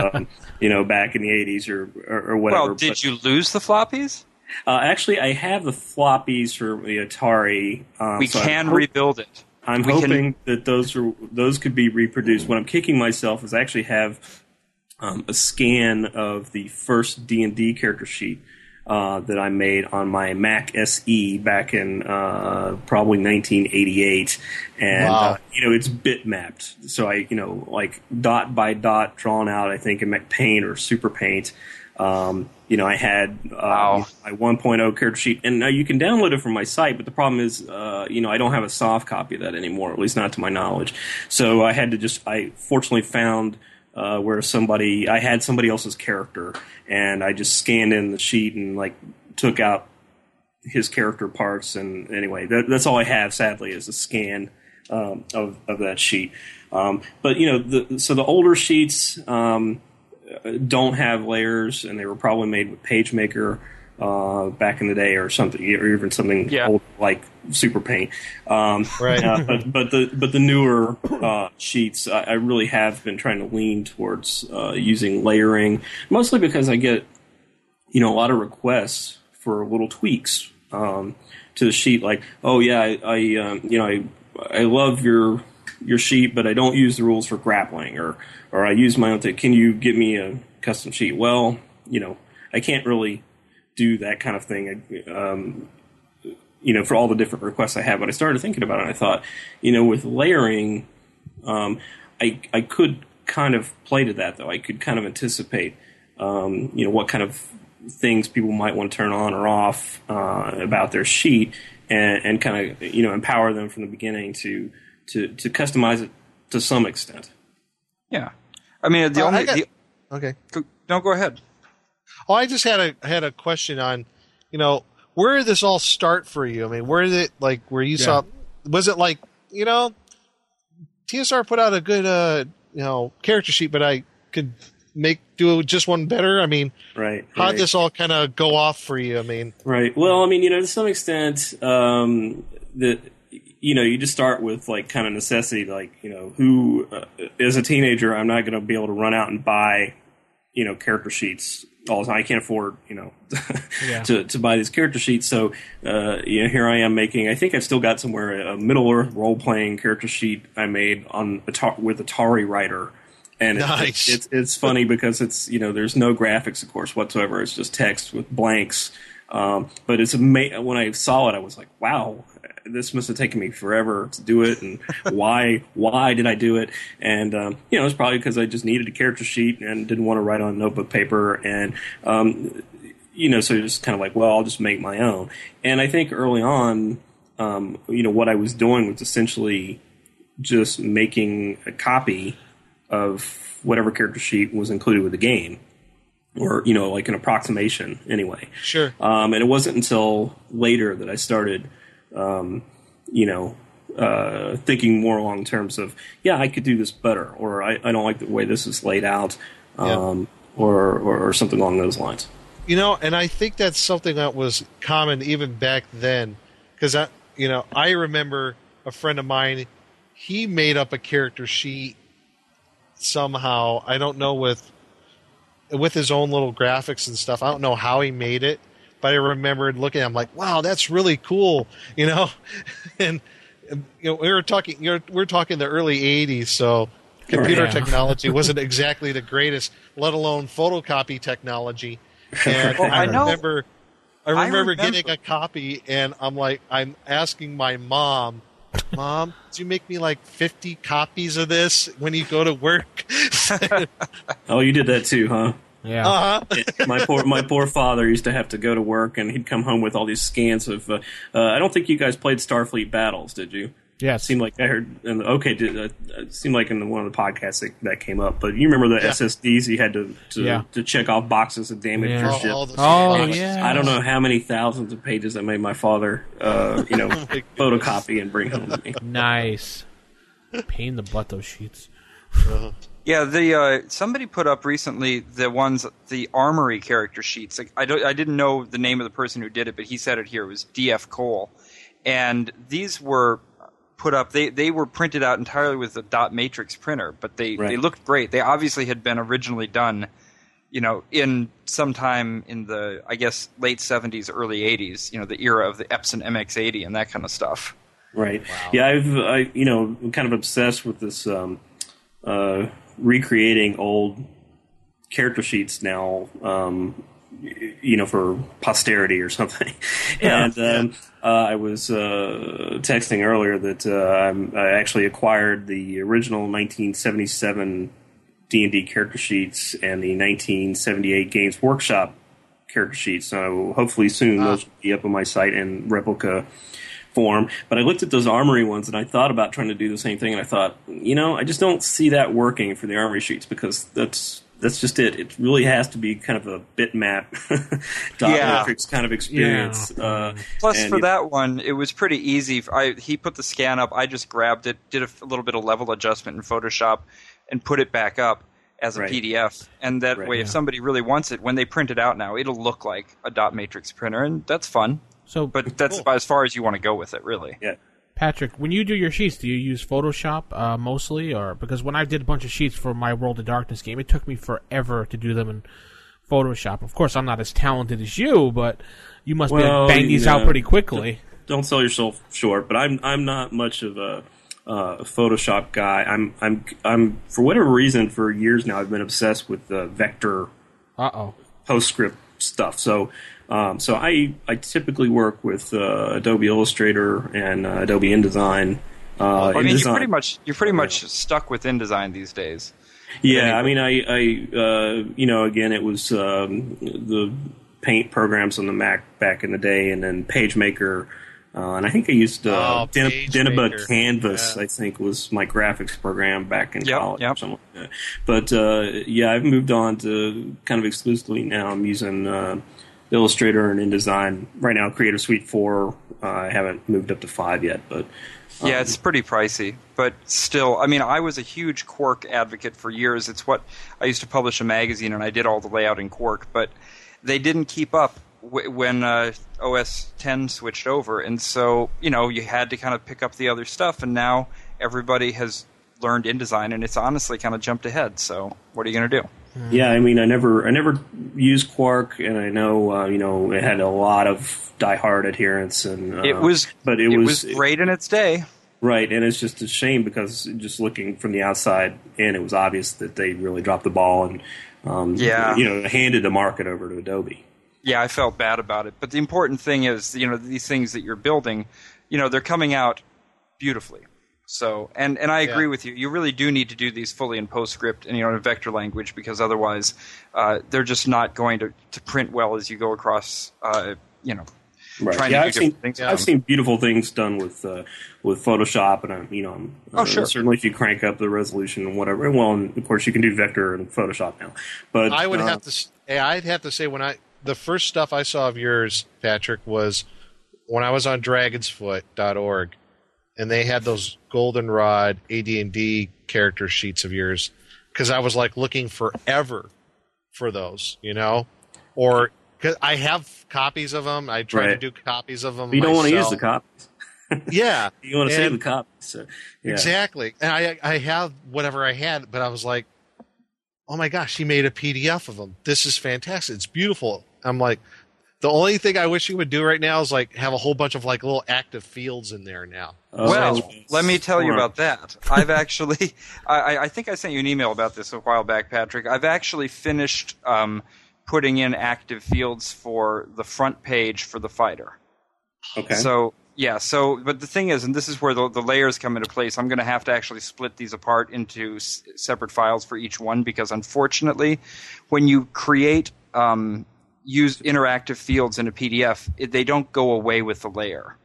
um, you know, back in the 80s or or, or whatever. Well, did but- you lose the floppies? uh, actually, I have the floppies for the Atari. Um, we so I'm can rebuild it. I'm we can- hoping that those are those could be reproduced. What I'm kicking myself is I actually have um, a scan of the first D and D character sheet uh, that I made on my Mac SE back in uh, probably 1988, and Wow. uh, you know it's bit mapped. So I you know like dot by dot drawn out. I think in MacPaint or Super Paint. Um, you know, I had uh, Wow. my 1.0 character sheet, and now you can download it from my site. But the problem is, uh, you know, I don't have a soft copy of that anymore, at least not to my knowledge. So I had to just, I fortunately found uh, where somebody, I had somebody else's character, and I just scanned in the sheet and like took out his character parts. And anyway, that, that's all I have. Sadly, is a scan um, of of that sheet. Um, but you know, the, so the older sheets. Um, don't have layers, and they were probably made with PageMaker uh, back in the day, or something, or even something Yeah. old like Super Paint. Um, Right. uh, but, but the but the newer uh, sheets, I, I really have been trying to lean towards uh, using layering, mostly because I get you know a lot of requests for little tweaks um, to the sheet, like oh yeah, I, I um, you know I I love your your sheet, but I don't use the rules for grappling, or or I use my own thing. Can you get me a custom sheet? Well, you know, I can't really do that kind of thing. Um, you know, for all the different requests I have, but I started thinking about it, and I thought, you know, with layering, um, I I could kind of play to that though. I could kind of anticipate, um, you know, what kind of things people might want to turn on or off uh, about their sheet, and, and kind of you know empower them from the beginning to to to customize it to some extent. Yeah, I mean the Uh, only got- the, Okay. go- no go ahead. Oh, I just had a had a question on, you know, where did this all start for you? I mean, where did it like where you saw? Was it like you know, TSR put out a good uh you know character sheet, but I could make do just one better. I mean, Right. how right. would this all kind of go off for you? I mean, Right. Well, I mean, you know, to some extent, um, the you know, you just start with like kind of necessity, like you know, who uh, as a teenager, I'm not going to be able to run out and buy, you know, character sheets all the time. I can't afford, you know, Yeah. to to buy these character sheets. So, uh, you know, here I am making. I think I've still got somewhere a Middle Earth role playing character sheet I made on Atari, with Atari Writer. And it- Nice. it's it's funny because it's you know there's no graphics of course whatsoever. It's just text with blanks. Um, but it's ama- when I saw it, I was like, wow, this must have taken me forever to do it, and why why did I do it? And um, you know, it's probably because I just needed a character sheet and didn't want to write on notebook paper, and um, you know, so just kind of like, well, I'll just make my own. And I think early on, um, you know, what I was doing was essentially just making a copy of whatever character sheet was included with the game, or you know, like an approximation anyway. sure. Um, and it wasn't until later that I started, um, you know, uh, thinking more along terms of, yeah, I could do this better, or I, I don't like the way this is laid out, um, or, or or something along those lines. You know, and I think that's something that was common even back then, because I, you know, I remember a friend of mine. He made up a character sheet somehow. I don't know with with his own little graphics and stuff. I don't know how he made it, but I remembered looking at him like, "Wow, that's really cool," you know. and and, you know, we were talking. You know, we're talking the early '80s, so computer Yeah. technology wasn't exactly the greatest, let alone photocopy technology. And Well, I, I remember, I I remember, remember- getting a copy, and I'm like, I'm asking my mom, "Mom, do you make me like 50 copies of this when you go to work?" Oh, you did that too, huh? Yeah. uh-huh. my poor my poor father used to have to go to work, and he'd come home with all these scans of. Uh, uh, I don't think you guys played Starfleet Battles, did you? yes. seemed like I heard. In the, okay, did, uh, it seemed like in one of the podcasts that, that came up. But you remember the Yeah. SSDs you had to to, Yeah. to check off boxes of damage Yeah. your All- ship. all the Oh, boxes. yeah. I don't know how many thousands of pages I made my father, uh, you know, photocopy and bring home to me. Nice. Pain in the butt those sheets. Yeah, the uh, somebody put up recently the ones the armory character sheets. Like, I don't, I didn't know the name of the person who did it, but he said it here. It was D.F. Cole, and these were put up. They they were printed out entirely with a dot matrix printer, but they they looked great. They obviously had been originally done, you know, in sometime in the I guess late seventies, early eighties. You know, the era of the Epson MX80 and that kind of stuff. Right. Yeah, I've I you know I'm kind of obsessed with this um, uh, recreating old character sheets now. Um, you know, for posterity or something. and um, uh, I was uh, texting earlier that uh, I'm, I actually acquired the original 1977 D and D character sheets and the 1978 Games Workshop character sheets. So hopefully soon those will be up on my site in replica form. But I looked at those armory ones and I thought about trying to do the same thing. And I thought, you know, I just don't see that working for the armory sheets because that's that's just it. It really has to be kind of a bitmap dot Yeah. matrix kind of experience. Uh, Plus, and for you- that one, it was pretty easy. I he put the scan up. I just grabbed it, did a little bit of level adjustment in Photoshop, and put it back up as a Right. PDF. And that Right. way, if somebody really wants it, when they print it out now, it'll look like a dot matrix printer, and that's fun. So, But that's about as far as you want to go with it, really. yeah. Patrick, when you do your sheets, do you use Photoshop uh, mostly, or because when I did a bunch of sheets for my World of Darkness game, it took me forever to do them in Photoshop. Of course, I'm not as talented as you, but you must Well, be bang these you out pretty quickly. don't sell yourself short, but I'm I'm not much of a uh, Photoshop guy. I'm I'm I'm for whatever reason for years now I've been obsessed with the vector Uh oh. PostScript stuff. So um, so I I typically work with uh, Adobe Illustrator and uh, Adobe InDesign Uh, I mean, you're pretty much you're pretty much stuck with InDesign these days. Yeah, I mean, I, I uh, you know, again, it was um, the paint programs on the Mac back in the day, and then PageMaker, uh, and I think I used uh, Oh, Den-. Deneba Canvas. Yeah. I think was my graphics program back in Yep, college yep. or something like. But uh, yeah, I've moved on to kind of exclusively now. I'm using uh, Illustrator and InDesign right now. Creative Suite four. Uh, I haven't moved up to five yet, but Yeah, um, it's pretty pricey, but still, I mean, I was a huge Quark advocate for years. It's what I used to publish a magazine, and I did all the layout in Quark, but they didn't keep up w- when uh, OS 10 switched over, and so you know you had to kind of pick up the other stuff, and now everybody has learned InDesign, and it's honestly kind of jumped ahead. So what are you going to do? Yeah, I mean, I never, I never used Quark, and I know, uh, you know, it had a lot of diehard adherents, and uh, it was, but it, it was, was great in its day. right, and it's just a shame because just looking from the outside in, it was obvious that they really dropped the ball and, um, Yeah. you know, handed the market over to Adobe. yeah, I felt bad about it. But the important thing is, you know, these things that you're building, you know, they're coming out beautifully. So, and and I agree Yeah. with you. You really do need to do these fully in PostScript and you know in vector language because otherwise, uh, they're just not going to, to print well as you go across. Uh, you know, Right. trying yeah, to do I've seen, different things. I've seen beautiful things done with uh, with Photoshop, and I'm, you know, I'm, Oh, uh, sure. certainly if you crank up the resolution and whatever. Well, and of course you can do vector in Photoshop now, but I would uh, have to. s- eh, I'd have to say when I the first stuff I saw of yours, Patrick, was when I was on DragonsFoot.org, and they had those goldenrod AD&D character sheets of yours, because I was like looking forever for those, you know, or because I have copies of them. I try Right. to do copies of them. you don't want to use the copies. Yeah, You want to save the copies. So, yeah. Exactly. And I I have whatever I had, but I was like, oh my gosh, he made a PDF of them. This is fantastic. It's beautiful. I'm like, the only thing I wish he would do right now is like have a whole bunch of like little active fields in there now. Oh, well, let me tell you about that. I've actually, I, I- I think I sent you an email about this a while back, Patrick. I've actually finished um, putting in active fields for the front page for the fighter. Okay. So yeah, so but the thing is, and this is where the, the layers come into place. I'm going to have to actually split these apart into s- separate files for each one because unfortunately, when you create um, use interactive fields in a PDF, they don't go away with the layer.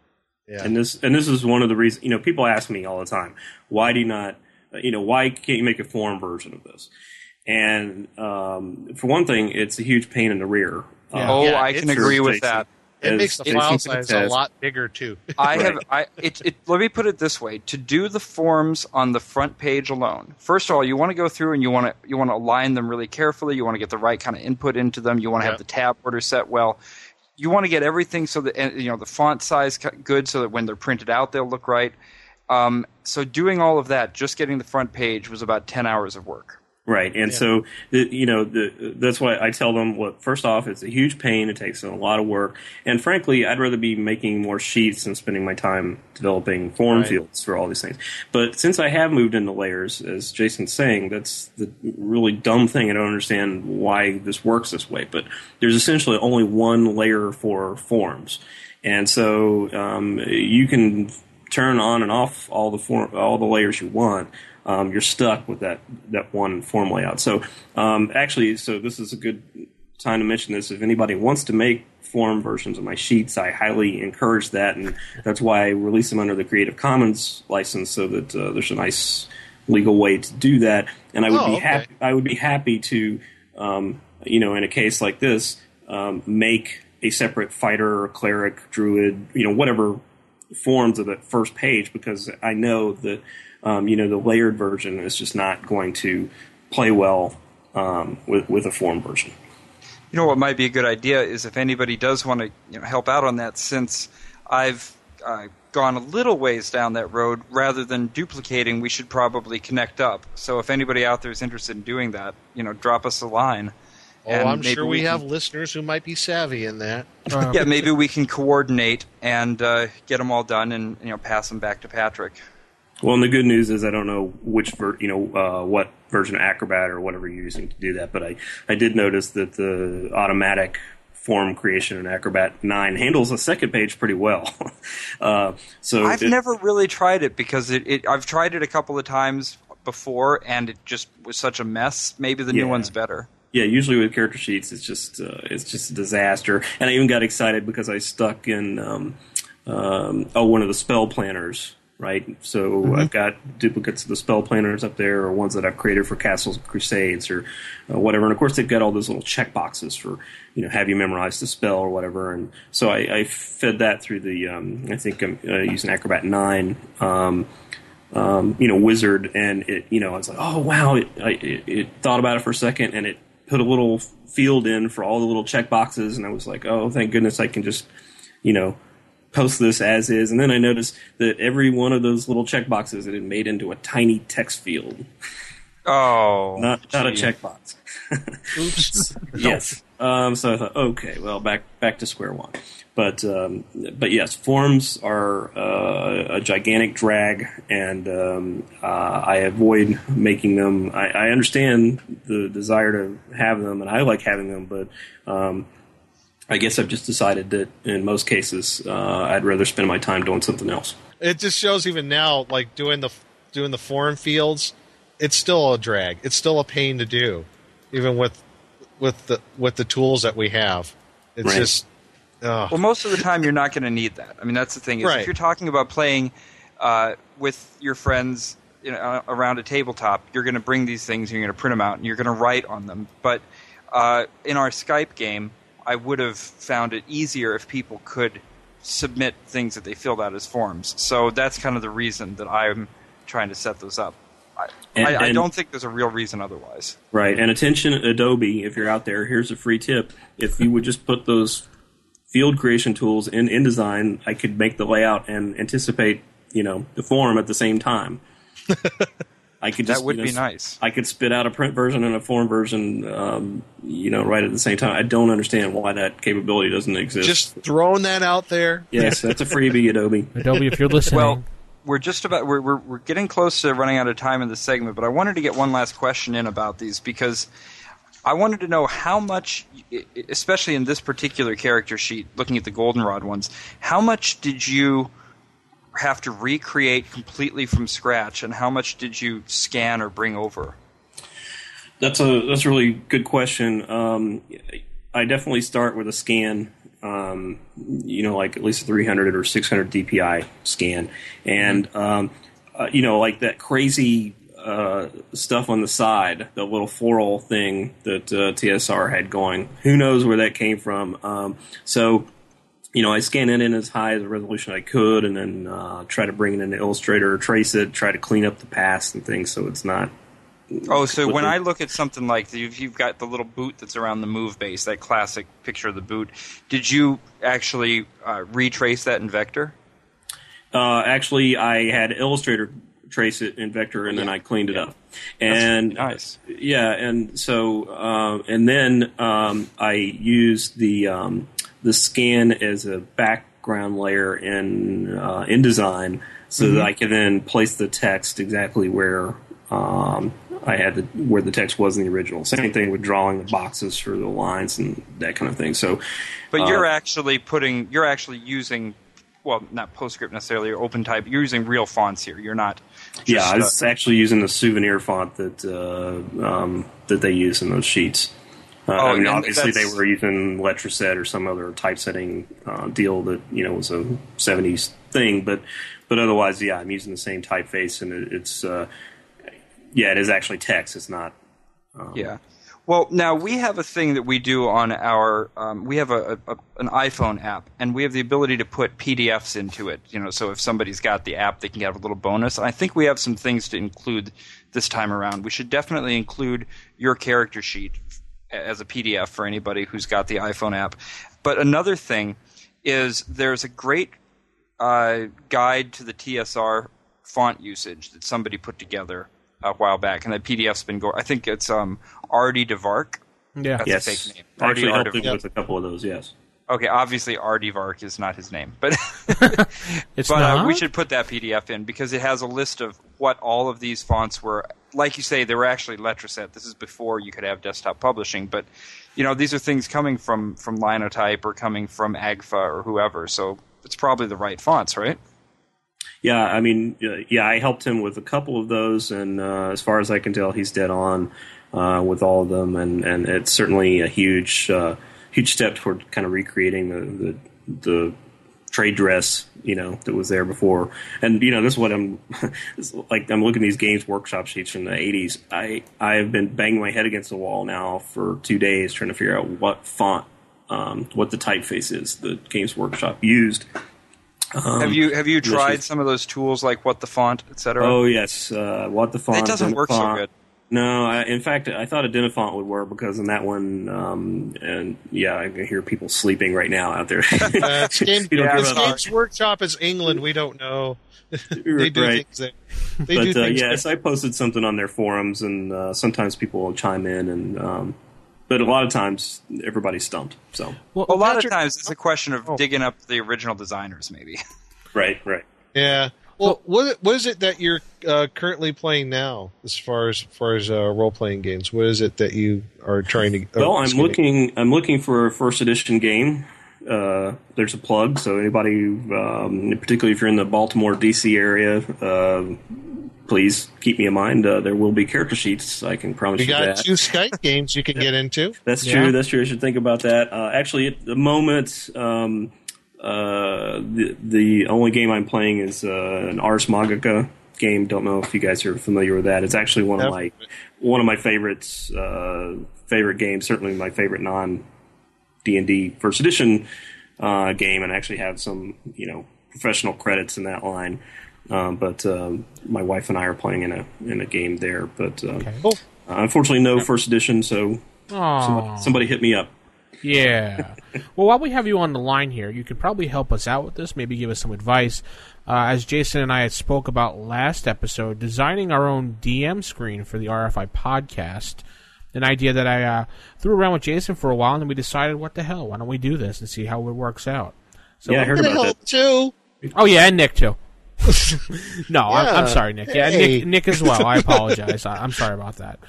Yeah. And this and this is one of the reasons. You know, people ask me all the time, why do you not? You know, why can't you make a form version of this? And um, for one thing, it's a huge pain in the rear. Yeah. Oh, Yeah, I can agree with that. It makes the Jason file size a lot bigger too. I Right. have. I it, it. Let me put it this way: to do the forms on the front page alone, first of all, you want to go through and you want to you want to align them really carefully. You want to get the right kind of input into them. You want to Yeah. have the tab order set well. You want to get everything so that you know the font size good, so that when they're printed out, they'll look right. Um, so doing all of that, just getting the front page was about ten hours of work. Right, and so the, you know the, that's why I tell them. Look, first off, it's a huge pain. It takes a lot of work, and frankly, I'd rather be making more sheets than spending my time developing form Right. fields for all these things. But since I have moved into layers, as Jason's saying, that's the really dumb thing. I don't understand why this works this way. But there's essentially only one layer for forms, and so um, you can turn on and off all the form, all the layers you want. Um, you're stuck with that that one form layout. So um, actually, so this is a good time to mention this. If anybody wants to make form versions of my sheets, I highly encourage that, and that's why I release them under the Creative Commons license, so that uh, there's a nice legal way to do that. And I would Oh, be okay. happy. I would be happy to, um, you know, in a case like this, um, make a separate fighter, or cleric, druid, you know, whatever forms of that first page because I know that um, you know the layered version is just not going to play well um, with with a form version. You know what might be a good idea is if anybody does want to you know, help out on that, since I've uh, gone a little ways down that road, rather than duplicating, we should probably connect up. So if anybody out there is interested in doing that, you know, drop us a line. Oh, and I'm sure we, can- have listeners who might be savvy in that. Uh, Yeah, maybe we can coordinate and uh, get them all done, and you know, pass them back to Patrick. Well, and the good news is I don't know which ver- you know uh, what version of Acrobat or whatever you're using to do that, but I I did notice that the automatic form creation in Acrobat 9 handles the second page pretty well. uh, so I've it- never really tried it because it, it I've tried it a couple of times before and it just was such a mess. Maybe the Yeah. new one's better. Yeah, usually with character sheets, it's just uh, it's just a disaster. And I even got excited because I stuck in um, um, oh one of the spell planners, right? So I've got duplicates of the spell planners up there, or ones that I've created for Castles and Crusades, or uh, whatever. And of course, they've got all those little check boxes for you know have you memorized the spell or whatever. And so I, I fed that through the um, I think I'm uh, using Acrobat nine. Um, um, you know, wizard, and it, you know, I was like, oh wow, it, I, it, it thought about it for a second, and it put a little field in for all the little check boxes, and I was like, oh, thank goodness, I can just, you know, post this as is. And then I noticed that every one of those little check boxes it had made into a tiny text field, Oh, not not a checkbox. Oops. yes. Um, so I thought, okay, well, back back to square one. But um, but yes, forms are uh, a gigantic drag, and um, uh, I avoid making them. I, I understand the desire to have them, and I like having them, but um, I guess I've just decided that in most cases, uh, I'd rather spend my time doing something else. It just shows even now, like doing the doing the form fields, it's still a drag. It's still a pain to do, even with with the with the tools that we have. It's Right. just oh, Well, most of the time you're not going to need that. I mean, that's the thing. Is Right. If you're talking about playing uh, with your friends, you know, around a tabletop, you're going to bring these things, and you're going to print them out, and you're going to write on them. But uh, in our Skype game, I would have found it easier if people could submit things that they filled out as forms. So that's kind of the reason that I'm trying to set those up. I, And- I, I and- don't think there's a real reason otherwise. Right. And attention, Adobe, if you're out there, here's a free tip. If you would just put those field creation tools in InDesign, I could make the layout and anticipate, you know, the form at the same time. I could just That would you know, be nice. I could spit out a print version and a form version, um, you know, right at the same time. I don't understand why that capability doesn't exist. just throwing that out there. yes, that's a freebie, Adobe. Adobe, if you're listening, Well, we're just about we're, we're we're getting close to running out of time in this segment, but I wanted to get one last question in about these because I wanted to know how much, especially in this particular character sheet, looking at the goldenrod ones, how much did you have to recreate completely from scratch, and how much did you scan or bring over? That's a that's a really good question. Um, I definitely start with a scan, um, you know, like at least a 300 or 600 DPI scan, and um, uh, you know, like that crazy uh, stuff on the side, the little floral thing that uh, TSR had going. Who knows where that came from? Um, so you know, I scan it in as high as a resolution I could, and then uh, try to bring it into Illustrator, trace it, try to clean up the past and things, so it's not. Oh, so when the- I look at something like if you've got the little boot that's around the move base, that classic picture of the boot, did you actually uh, retrace that in vector? Uh, actually, I had Illustrator trace it in vector, and then I cleaned it up. And nice. yeah, and so uh, and then um, I used the um, the scan as a background layer in uh, InDesign, so that I could then place the text exactly where. Um, I had the, where the text was in the original. Same thing with drawing the boxes for the lines and that kind of thing. So, But Uh, you're actually putting, you're actually using, well, not PostScript necessarily or OpenType. You're using real fonts here. You're not. Just, yeah, I uh, was actually using the souvenir font that uh, um, that they use in those sheets. Uh, Oh, I mean, obviously they were using Letraset or some other typesetting uh, deal that you know was a '70s thing, but but otherwise, yeah, I'm using the same typeface, and it, it's uh, yeah, it is actually text. It's not. Um, Yeah. Well, now we have a thing that we do on our. Um, we have a, a, an iPhone app, and we have the ability to put PDFs into it. You know, so if somebody's got the app, they can get a little bonus. I think we have some things to include this time around. We should definitely include your character sheet as a PDF for anybody who's got the iPhone app. But another thing is there's a great uh, guide to the TSR font usage that somebody put together a while back, and that PDF's been going. I think it's um, Artie DeVark. yeah, That's Yes, a fake name. I actually Artie helped Ardevar- him with a couple of those. Yes. Okay, obviously Ardivark is not his name, but It's but not. Uh, we should put that PDF in because it has a list of what all of these fonts were. Like you say, they were actually Letraset. This is before you could have desktop publishing, but you know these are things coming from from Linotype or coming from Agfa or whoever. So it's probably the right fonts, right? Yeah, I mean, uh, yeah, I helped him with a couple of those, and uh, as far as I can tell, he's dead on uh, with all of them, and, and it's certainly a huge uh, huge step toward kind of recreating the, the the trade dress, you know, that was there before. And you know, this is what I'm like. I'm looking at these games workshop sheets from the '80s. I I have been banging my head against the wall now for two days trying to figure out what font, um, what the typeface is the Games Workshop used. Um, have you have you tried is- some of those tools like what the font, etc.? Oh yes, uh, what the font? It doesn't work so good. No, I, in fact, I thought Identifont would work because in that one, um, and yeah, I can hear people sleeping right now out there. Uh, it's Games, Yeah, care it's about Games Workshop is England. We don't know. they do right. things. That, they do uh, things. yes, I posted something on their forums, and uh, sometimes people will chime in, and um, but a lot of times everybody's stumped. So well, a lot Patrick- of times it's a question of Oh. digging up the original designers, maybe. right, right. Yeah. Well, what what is it that you're uh, currently playing now, as far as far as uh, role playing games? What is it that you are trying to? Well, oh, I'm looking. I'm looking for a first edition game. Uh, there's a plug, so anybody, um, particularly if you're in the Baltimore D.C. area, uh, please keep me in mind. Uh, there will be character sheets. I can promise We you got that. two Skype games you can get into. That's Yeah. true. That's true. I should think about that. Uh, actually, at the moment, um, uh, the the only game I'm playing is uh, an Ars Magica game. Don't know if you guys are familiar with that. It's actually one of my one of my favorites. Uh, favorite games. Certainly my favorite non D and D first edition uh, game, and I actually have some you know professional credits in that line. Um, but um, my wife and I are playing in a in a game there. But uh, Oh, uh, unfortunately, no first edition. So somebody, somebody hit me up. Yeah. well, while we have you on the line here, you could probably help us out with this. Maybe give us some advice. Uh, as Jason and I had spoke about last episode, designing our own DM screen for the RFI podcast. An idea that I uh, threw around with Jason for a while, and then we decided, what the hell? Why don't we do this and see how it works out? So, Yeah, I heard I'm about gonna that. too. oh yeah, and Nick too. no, I'm, I'm sorry, Nick. Yeah, Hey. Nick, Nick as well. I apologize. I, I'm sorry about that.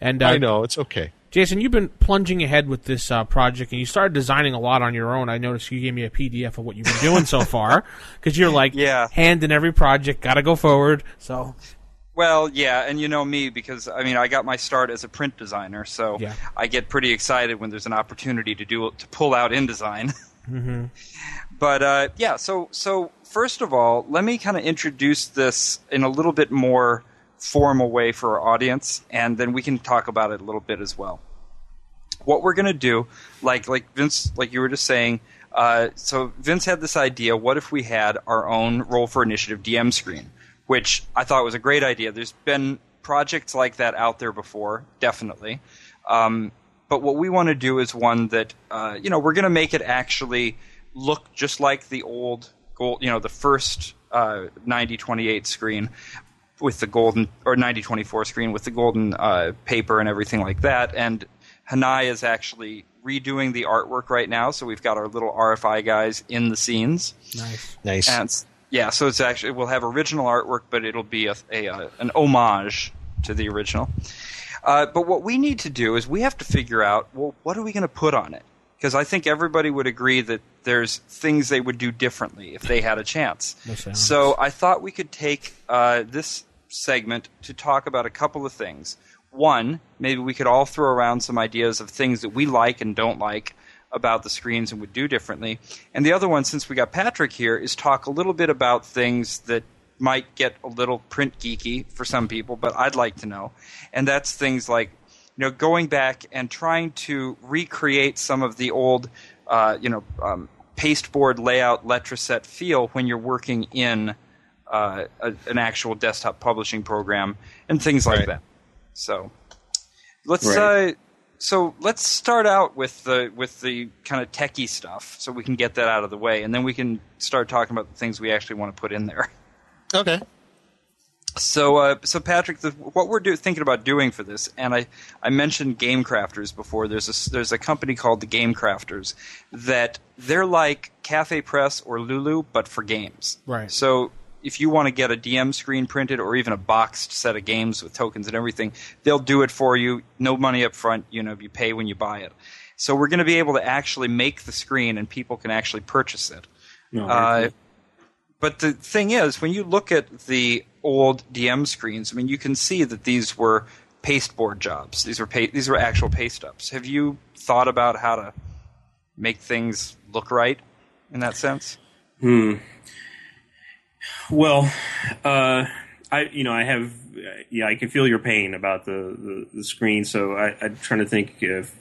And uh, I know it's okay. Jason, you've been plunging ahead with this uh, project, and you started designing a lot on your own. I noticed you gave me a PDF of what you've been doing so far, because you're like, Yeah. hand in every project, got to go forward. So, Well, yeah, and you know me because I mean I got my start as a print designer, so Yeah. I get pretty excited when there's an opportunity to do to pull out InDesign. mm-hmm. But uh, yeah, so so first of all, let me kind of introduce this in a little bit more formal way for our audience, and then we can talk about it a little bit as well. What we're gonna do, like like Vince, like you were just saying, uh, so Vince had this idea. What if we had our own Roll for Initiative DM screen, which I thought was a great idea. There's been projects like that out there before, definitely. Um, but what we want to do is one that uh, you know we're going to make it actually look just like the old gold, you know, the first uh, 9028 screen with the golden or 9024 screen with the golden uh, paper and everything like that. And Hanai is actually redoing the artwork right now, so we've got our little RFI guys in the scenes. nice. Nice. And it's- yeah, so it's actually we'll have original artwork, but it'll be a, a, uh an homage to the original. Uh, but what we need to do is we have to figure out well, what are we going to put on it? Because I think everybody would agree that there's things they would do differently if they had a chance. So I thought we could take uh, this segment to talk about a couple of things. One, maybe we could all throw around some ideas of things that we like and don't like about the screens and would do differently. And the other one, since we got Patrick here, is talk a little bit about things that might get a little print geeky for some people, but I'd like to know. And that's things like, you know, going back and trying to recreate some of the old, uh, you know, um, pasteboard layout Letraset feel when you're working in uh, a, an actual desktop publishing program and things like Right. that. So let's Right. uh, so let's start out with the with the kind of techie stuff, so we can get that out of the way, and then we can start talking about the things we actually want to put in there. Okay. So, uh, so Patrick, the, what we're do, thinking about doing for this, and I, I mentioned Game Crafters before. There's a there's a company called the Game Crafters that they're like Cafe Press or Lulu, but for games. Right. So, if you want to get a DM screen printed or even a boxed set of games with tokens and everything, they'll do it for you. No money up front. You know, you pay when you buy it. So we're going to be able to actually make the screen, and people can actually purchase it. No, Uh, but the thing is, when you look at the old DM screens, I mean, you can see that these were pasteboard jobs. These were pa- these were actual paste ups. Have you thought about how to make things look right in that sense? Hmm. Well, uh, I you know I have yeah I can feel your pain about the the, the screen. So I, I'm trying to think if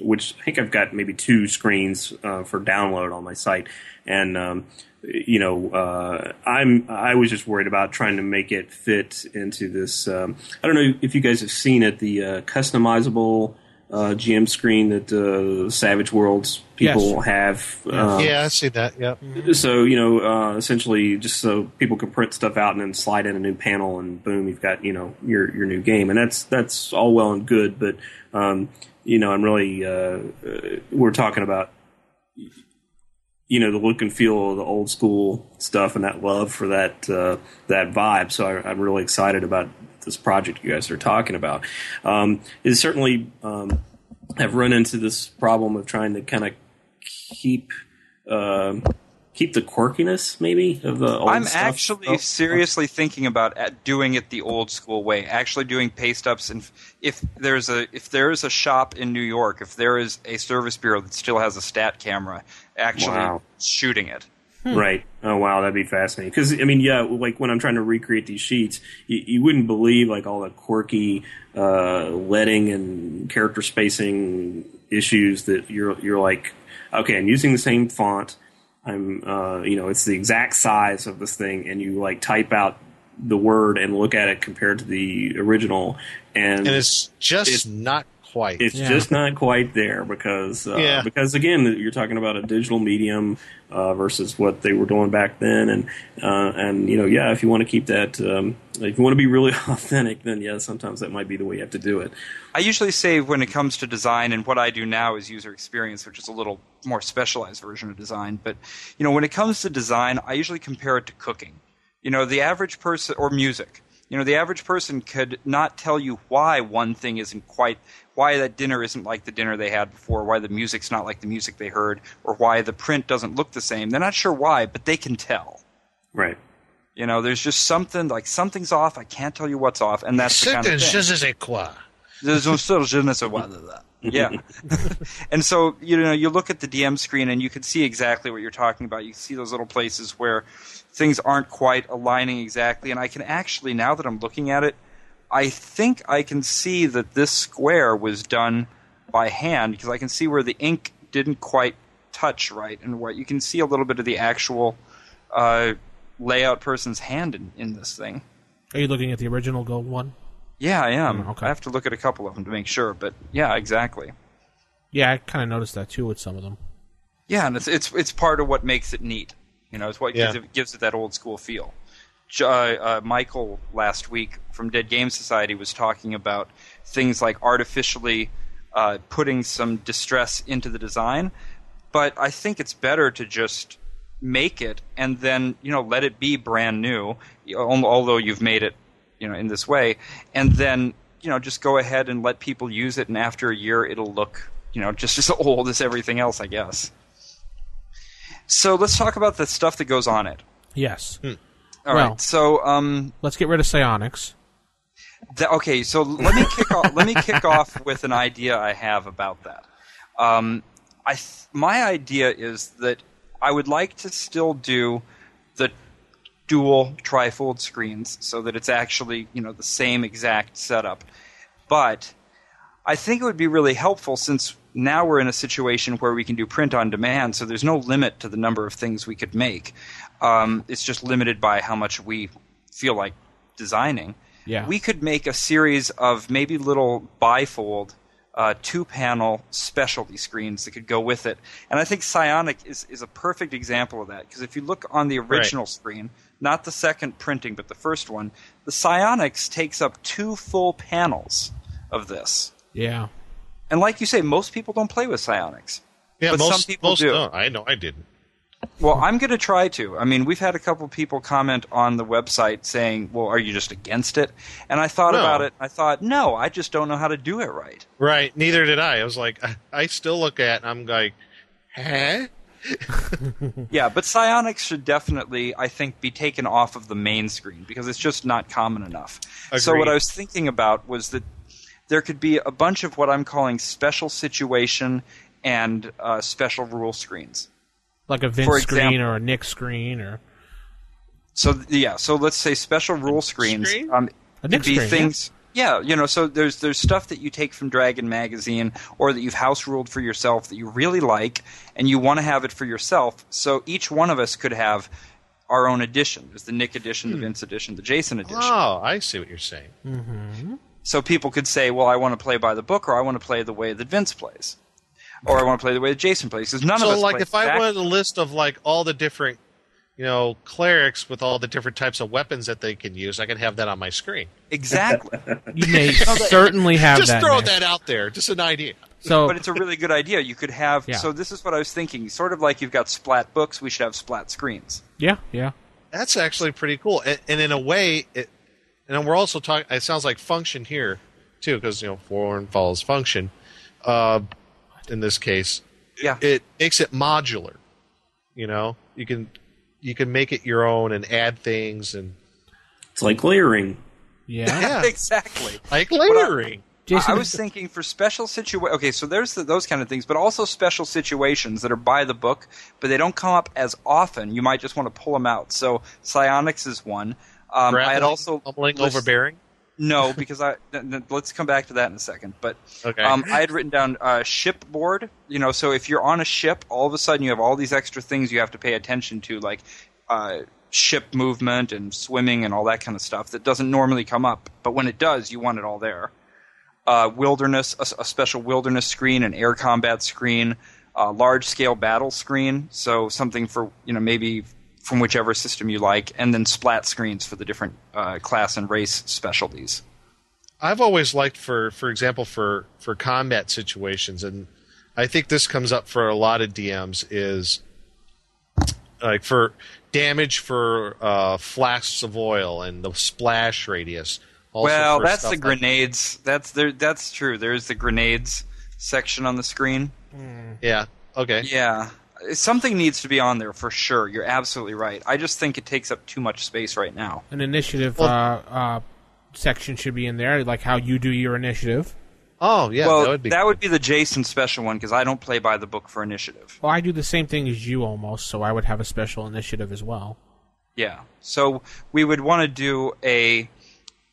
which I think I've got maybe two screens uh, for download on my site, and um, you know uh, I'm I was just worried about trying to make it fit into this. Um, I don't know if you guys have seen it the uh, customizable. Uh, GM screen that uh, Savage Worlds people Yes. have. Um, yeah, I see that. Yep. so you know, uh, essentially, just so people can print stuff out and then slide in a new panel, and boom, you've got you know your your new game, and that's that's all well and good, but um, you know, I'm really uh, uh, we're talking about you know the look and feel of the old school stuff and that love for that uh, that vibe. So I, I'm really excited about this project you guys are talking about. Um, is certainly um, have run into this problem of trying to kind of keep um keep the quirkiness maybe of the old I'm stuff. actually Oh, seriously thinking about doing it the old school way. Actually doing paste ups, and if there's a if there is a shop in New York, if there is a service bureau that still has a stat camera, actually Wow. shooting it. Right. Oh wow, that'd be fascinating. Because I mean, yeah, like when I'm trying to recreate these sheets, you, you wouldn't believe like all the quirky uh, letting and character spacing issues that you're you're like, okay, I'm using the same font. I'm, uh, you know, it's the exact size of this thing, and you like type out the word and look at it compared to the original, and, And it's just not quite. it's just not quite there because uh, Yeah. because again you're talking about a digital medium uh, versus what they were doing back then and uh, and you know yeah if you want to keep that um, if you want to be really authentic then yeah sometimes that might be the way you have to do it I usually say when it comes to design, and what I do now is user experience, which is a little more specialized version of design. But you know, when it comes to design, I usually compare it to cooking. You know, the average person or music. You know, the average person could not tell you why one thing isn't quite, why that dinner isn't like the dinner they had before, why the music's not like the music they heard, or why the print doesn't look the same. They're not sure why, but they can tell. right You know, there's just something like something's off. I can't tell you what's off, and that's the kind of Certains, thing. je sais quoi. There's no sort of je ne sais quoi that. Yeah. and so, you know, you look at the DM screen and you can see exactly what you're talking about. You see those little places where things aren't quite aligning exactly. And I can actually, now that I'm looking at it, I think I can see that this square was done by hand because I can see where the ink didn't quite touch right and what you can see a little bit of the actual uh, layout person's hand in, in this thing. Are you looking at the original gold one? Yeah, I am. Mm, okay. I have to look at a couple of them to make sure, but yeah, exactly. Yeah, I kind of noticed that too with some of them. Yeah, and it's it's it's part of what makes it neat. You know, it's what gives it gives it that old school feel. J- Uh, uh, Michael last week from Dead Game Society was talking about things like artificially uh, putting some distress into the design, but I think it's better to just make it and then you know let it be brand new, you know, al- although you've made it you know in this way, and then you know just go ahead and let people use it, and after a year it'll look you know just as old as everything else, I guess. So let's talk about the stuff that goes on it. Yes. All right. Well- So um, Let's get rid of psionics. Th- okay, so let me kick off. Let me kick off with an idea I have about that. Um, I th- my idea is that I would like to still do the dual trifold screens so that it's actually you know the same exact setup, but I think it would be really helpful since now we're in a situation where we can do print on demand, so there's no limit to the number of things we could make. Um, it's just limited by how much we feel like designing. Yeah. We could make a series of maybe little bifold uh, two-panel specialty screens that could go with it. And I think Psionic is is a perfect example of that because if you look on the original screen, not the second printing, but the first one, the Psionics takes up two full panels of this. Yeah. And like you say, most people don't play with Psionics. Yeah, but most, some people most do. don't. I know I didn't. Well, I'm going to try to. I mean, we've had a couple people comment on the website saying, "Well, are you just against it?" And I thought No. about it. I thought, "No, I just don't know how to do it right." Right. Neither did I. I was like, I, I still look at, it and I'm like, huh? Yeah, but psionics should definitely, I think, be taken off of the main screen because it's just not common enough. So what I was thinking about was that there could be a bunch of what I'm calling special situation and uh, special rule screens. Like a Vince For screen or a Nick screen or So yeah, so let's say special rule screens screen? um, A could Nick be screen, things. Yeah, you know, so there's there's stuff that you take from Dragon magazine or that you've house ruled for yourself that you really like and you want to have it for yourself. So each one of us could have our own edition. There's the Nick edition, the Vince edition, the Jason edition. Oh, I see what you're saying. So people could say, well, I want to play by the book, or I want to play the way that Vince plays, or I want to play the way that Jason plays. Because none of us. So, like, if I exact- wanted a list of like all the different, you know, clerics with all the different types of weapons that they can use, I can have that on my screen. exactly, you may certainly have Just that. throw Nick. that out there. Just an idea. So but it's a really good idea. You could have. Yeah. So this is what I was thinking. Sort of like you've got splat books, we should have splat screens. yeah, yeah. That's actually pretty cool. And, and in a way, it, and we're also talking. It sounds like function here too, because you know form follows function. Uh, in this case, Yeah. it makes it modular. You know, you can you can make it your own and add things and It's like layering. Yeah. yeah, exactly. like layering. Jason, I was thinking for special situa Okay, so there's the, those kind of things, but also special situations that are by the book, but they don't come up as often. You might just want to pull them out. So psionics is one. Um, I had also tumbling, list- overbearing. No, because I th- th- let's come back to that in a second. But Okay. um, I had written down uh, shipboard. You know, so if you're on a ship, all of a sudden you have all these extra things you have to pay attention to, like uh, ship movement and swimming and all that kind of stuff that doesn't normally come up. But when it does, you want it all there. Uh, wilderness, a special wilderness screen, an air combat screen, a large scale battle screen. So something for you know maybe from whichever system you like, and then splat screens for the different uh, class and race specialties. I've always liked for for example for for combat situations and I think this comes up for a lot of DMs is like for damage for uh, flasks of oil and the splash radius. Also well, that's the like- grenades. That's there. That's true. There's the grenades section on the screen. yeah. Okay. Yeah, something needs to be on there for sure. You're absolutely right. I just think it takes up too much space right now. an initiative uh, uh, section should be in there, like how you do your initiative. Oh yeah. well, that would be. the Jason special one because I don't play by the book for initiative. Well, I do the same thing as you almost, so I would have a special initiative as well. Yeah. So we would want to do a,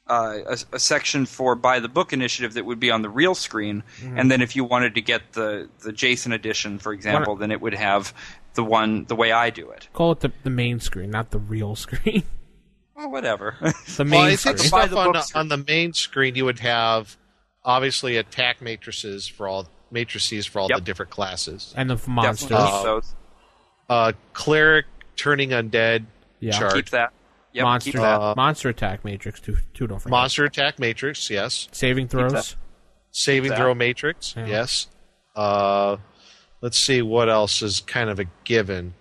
uh, a a section for by the book initiative that would be on the real screen, and then if you wanted to get the the Jason edition, for example, then it would have the one the way I do it. Call it the, the main screen, not the real screen. Well, whatever. the main well, I screen. think stuff the on book the, on the main screen you would have obviously attack matrices for all matrices for all Yep. the different classes. and the monsters. Definitely keep those. Uh, cleric turning undead Yeah. chart. Keep that. Yep, monster keep that. Uh, monster attack matrix too. Too don't forget. Monster attack matrix, yes. saving throws. Saving that. throw matrix, Yeah. yes. Uh, let's see what else is kind of a given.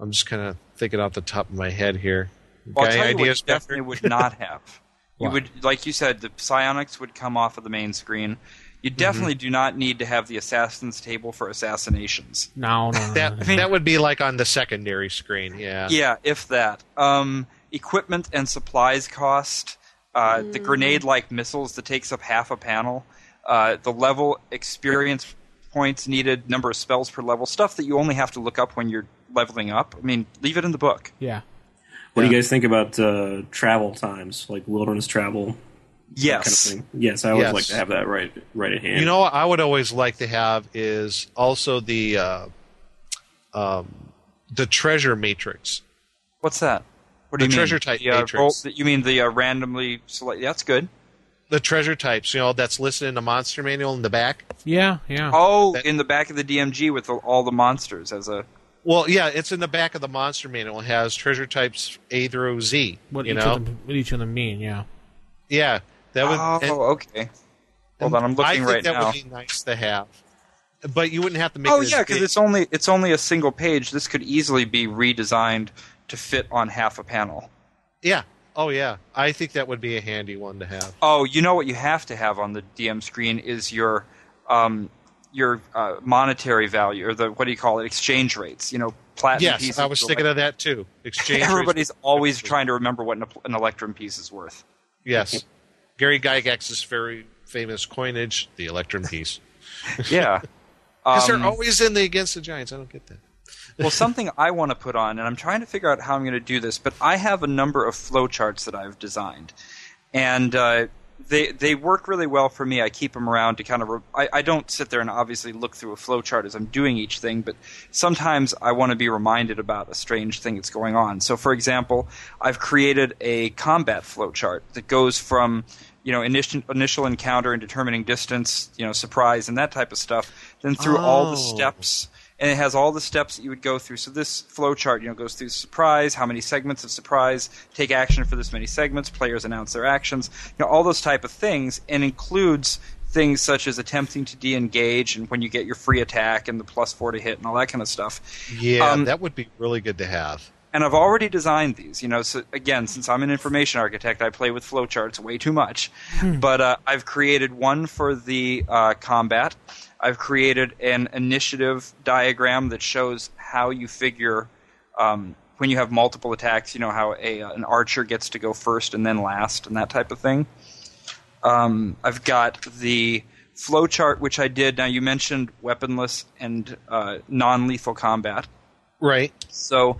I'm just kind of thinking off the top of my head here. Well, I'll tell any you what you ideas, definitely would not have. You would, like you said, the psionics would come off of the main screen. You Mm-hmm. definitely do not need to have the assassins table for assassinations. No, no, no, That no, no. that would be like on the secondary screen, yeah. Yeah, if that. Um, equipment and supplies cost. Uh, The grenade-like missiles that takes up half a panel. Uh, the level experience points needed, number of spells per level, stuff that you only have to look up when you're leveling up. I mean, leave it in the book. Yeah. What do you guys think about uh, travel times, like wilderness travel? Yes. Kind of thing? Yes, I always Yes. like to have that right right at hand. You know what I would always like to have is also the uh, um, the treasure matrix. What's that? What do The you mean? treasure type The, uh, matrix. roll- you mean the uh, randomly select? That's good. the treasure types. You know, that's listed in the monster manual in the back. Yeah, yeah. Oh, in the back of the DMG with the, all the monsters as a. Well, yeah, it's in the back of the monster manual. It has treasure types A through Z. What you each know, of them, what each of them mean? Yeah. yeah, that would. Oh, and- okay. Hold on, I'm looking right that now. That would be nice to have, but you wouldn't have to make. Oh yeah, because it's only it's only a single page. This could easily be redesigned to fit on half a panel. yeah. Oh yeah, I think that would be a handy one to have. Oh, you know what you have to have on the DM screen is your um, your uh, monetary value or the what do you call it exchange rates. You know, platinum Yes. I was thinking of that too. Exchange. rates. Everybody's always trying to remember what an, an electrum piece is worth. Yes, Gary Gygax's very famous coinage, the Electrum piece. Yeah. Because Um, they're always in the against the Giants. I don't get that. well, something I want to put on, and I'm trying to figure out how I'm going to do this, but I have a number of flowcharts that I've designed, and uh, they they work really well for me. I keep them around to kind of. Re- I, I don't sit there and obviously look through a flowchart as I'm doing each thing, but sometimes I want to be reminded about a strange thing that's going on. So, for example, I've created a combat flowchart that goes from you know initial initial encounter and determining distance, you know surprise and that type of stuff, then through all the Oh. steps and it has all the steps that you would go through. So this flowchart, you know, goes through surprise, how many segments of surprise, take action for this many segments, players announce their actions, you know, all those type of things, and includes things such as attempting to de-engage and when you get your free attack and the plus four to hit and all that kind of stuff. Yeah, Um, that would be really good to have. And I've already designed these. You know, so again, since I'm an information architect, I play with flowcharts way too much. But uh, I've created one for the uh, combat. I've created an initiative diagram that shows how you figure um, when you have multiple attacks. You know how a an archer gets to go first and then last, and that type of thing. Um, I've got the flowchart which I did. Now you mentioned weaponless and uh, non-lethal combat. Right. So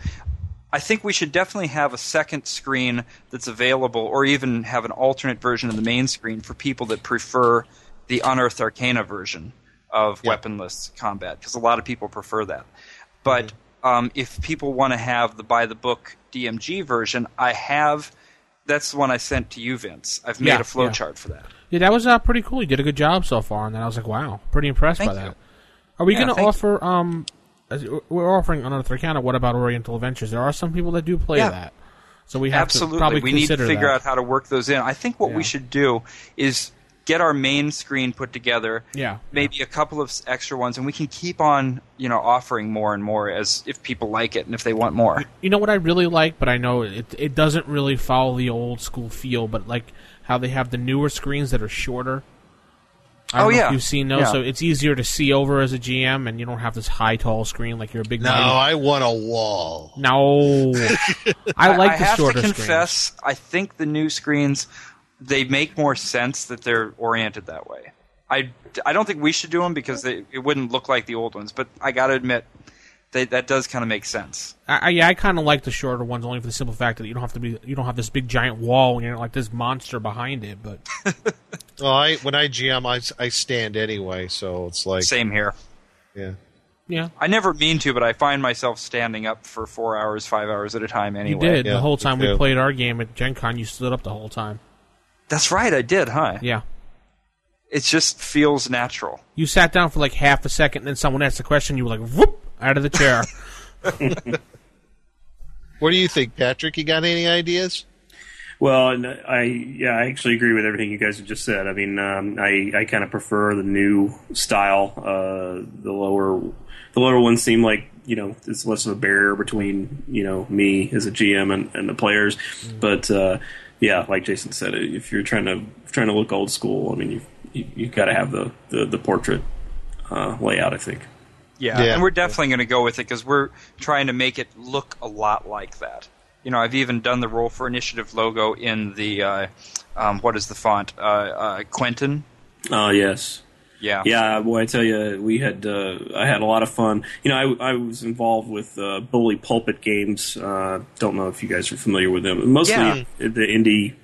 I think we should definitely have a second screen that's available, or even have an alternate version of the main screen for people that prefer the Unearthed Arcana version of Yeah. weaponless combat, because a lot of people prefer that. But um, if people want to have the by the book DMG version, I have. That's the one I sent to you, Vince. I've made Yeah, a flowchart for that. Yeah, that was uh, pretty cool. You did a good job so far, and then I was like, wow, pretty impressed Thank by you. that. Are we Yeah, going to offer? Um, as- we're offering Unearthed Arcana. What about Oriental Adventures? There are some people that do play Yeah. that, so we have Absolutely. to probably we need to figure that. out how to work those in. I think what we should do is get our main screen put together. Yeah. Maybe a couple of extra ones, and we can keep on, you know, offering more and more as if people like it and if they want more. You know what I really like, but I know it it doesn't really follow the old school feel, but like how they have the newer screens that are shorter. I oh, don't Oh, know yeah. if you've seen those, Yeah. so it's easier to see over as a GM, and you don't have this high, tall screen like you're a big. No, mighty- I want a wall. no. I like I the have shorter to screens. confess, I think the new screens they make more sense that they're oriented that way. I, I don't think we should do them because they, it wouldn't look like the old ones, but I got to admit they, that does kind of make sense. I, I- yeah, I kind of like the shorter ones only for the simple fact that you don't have to be you don't have this big giant wall and you're like this monster behind it. But Well, I when I GM, I, I stand anyway, so it's like Same here. yeah. yeah, I never mean to, but I find myself standing up for four hours, five hours at a time anyway. you did Yeah, the whole time we played our game at Gen Con. You stood up the whole time. That's right, I did, huh? Yeah, It just feels natural. you sat down for like half a second, and then someone asked a question. You were like, whoop, out of the chair. What do you think, Patrick? You got any ideas? Well, I yeah, I actually agree with everything you guys have just said. I mean, um, I I kind of prefer the new style. Uh, the lower the lower ones seem like you know it's less of a barrier between you know me as a GM and, and the players. But uh, yeah, like Jason said, if you're trying to trying to look old school, I mean, you you, you got to have the the, the portrait uh, layout. I think. Yeah, Yeah. and we're definitely going to go with it because we're trying to make it look a lot like that. You know, I've even done the Roll for Initiative logo in the uh, um, what is the font? Uh, uh, Quentin. Oh yes. Yeah. Yeah, boy, I tell you, we had uh, I had a lot of fun. You know, I, I was involved with uh, Bully Pulpit Games. Uh, don't know if you guys are familiar with them. Mostly Yeah. the indie,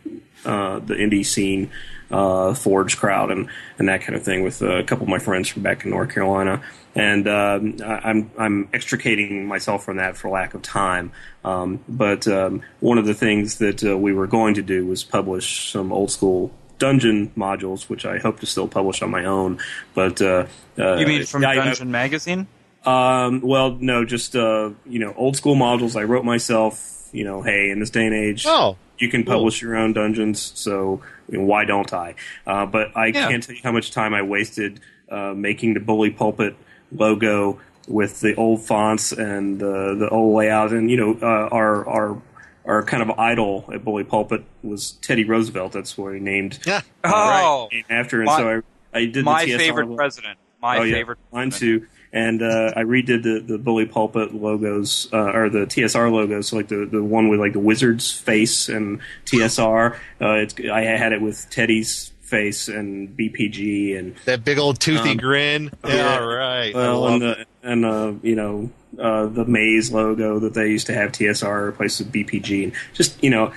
uh, the indie scene, uh, Forge crowd, and, and that kind of thing. With uh, a couple of my friends from back in North Carolina, and um, I, I'm I'm extricating myself from that for lack of time. Um, but um, one of the things that uh, we were going to do was publish some old school dungeon modules, which I hope to still publish on my own. But uh, uh, You mean from I- I- Dungeon Magazine? um, well, no, just uh, you know, old school modules I wrote myself. You know, hey, in this day and age, Oh, you can cool. publish your own dungeons, so you know, why don't I? Uh, but I Yeah. can't tell you how much time I wasted uh, making the Bully Pulpit logo with the old fonts and the the old layout, and you know, uh, our our our kind of idol at Bully Pulpit was Teddy Roosevelt. That's what he named yeah. Oh, named after, and My- so I, I did my the TSR favorite logo. president. My oh, yeah. favorite. Mine president. too. And uh, I redid the, the Bully Pulpit logos, uh, or the TSR logos, so like the, the one with like the wizard's face and TSR. Uh, it's, I had it with Teddy's face and BPG and That big old toothy Um, grin. yeah. Yeah, all right. Well, and the and uh, you know uh, the Maze logo that they used to have TSR replaced with BPG, and just you know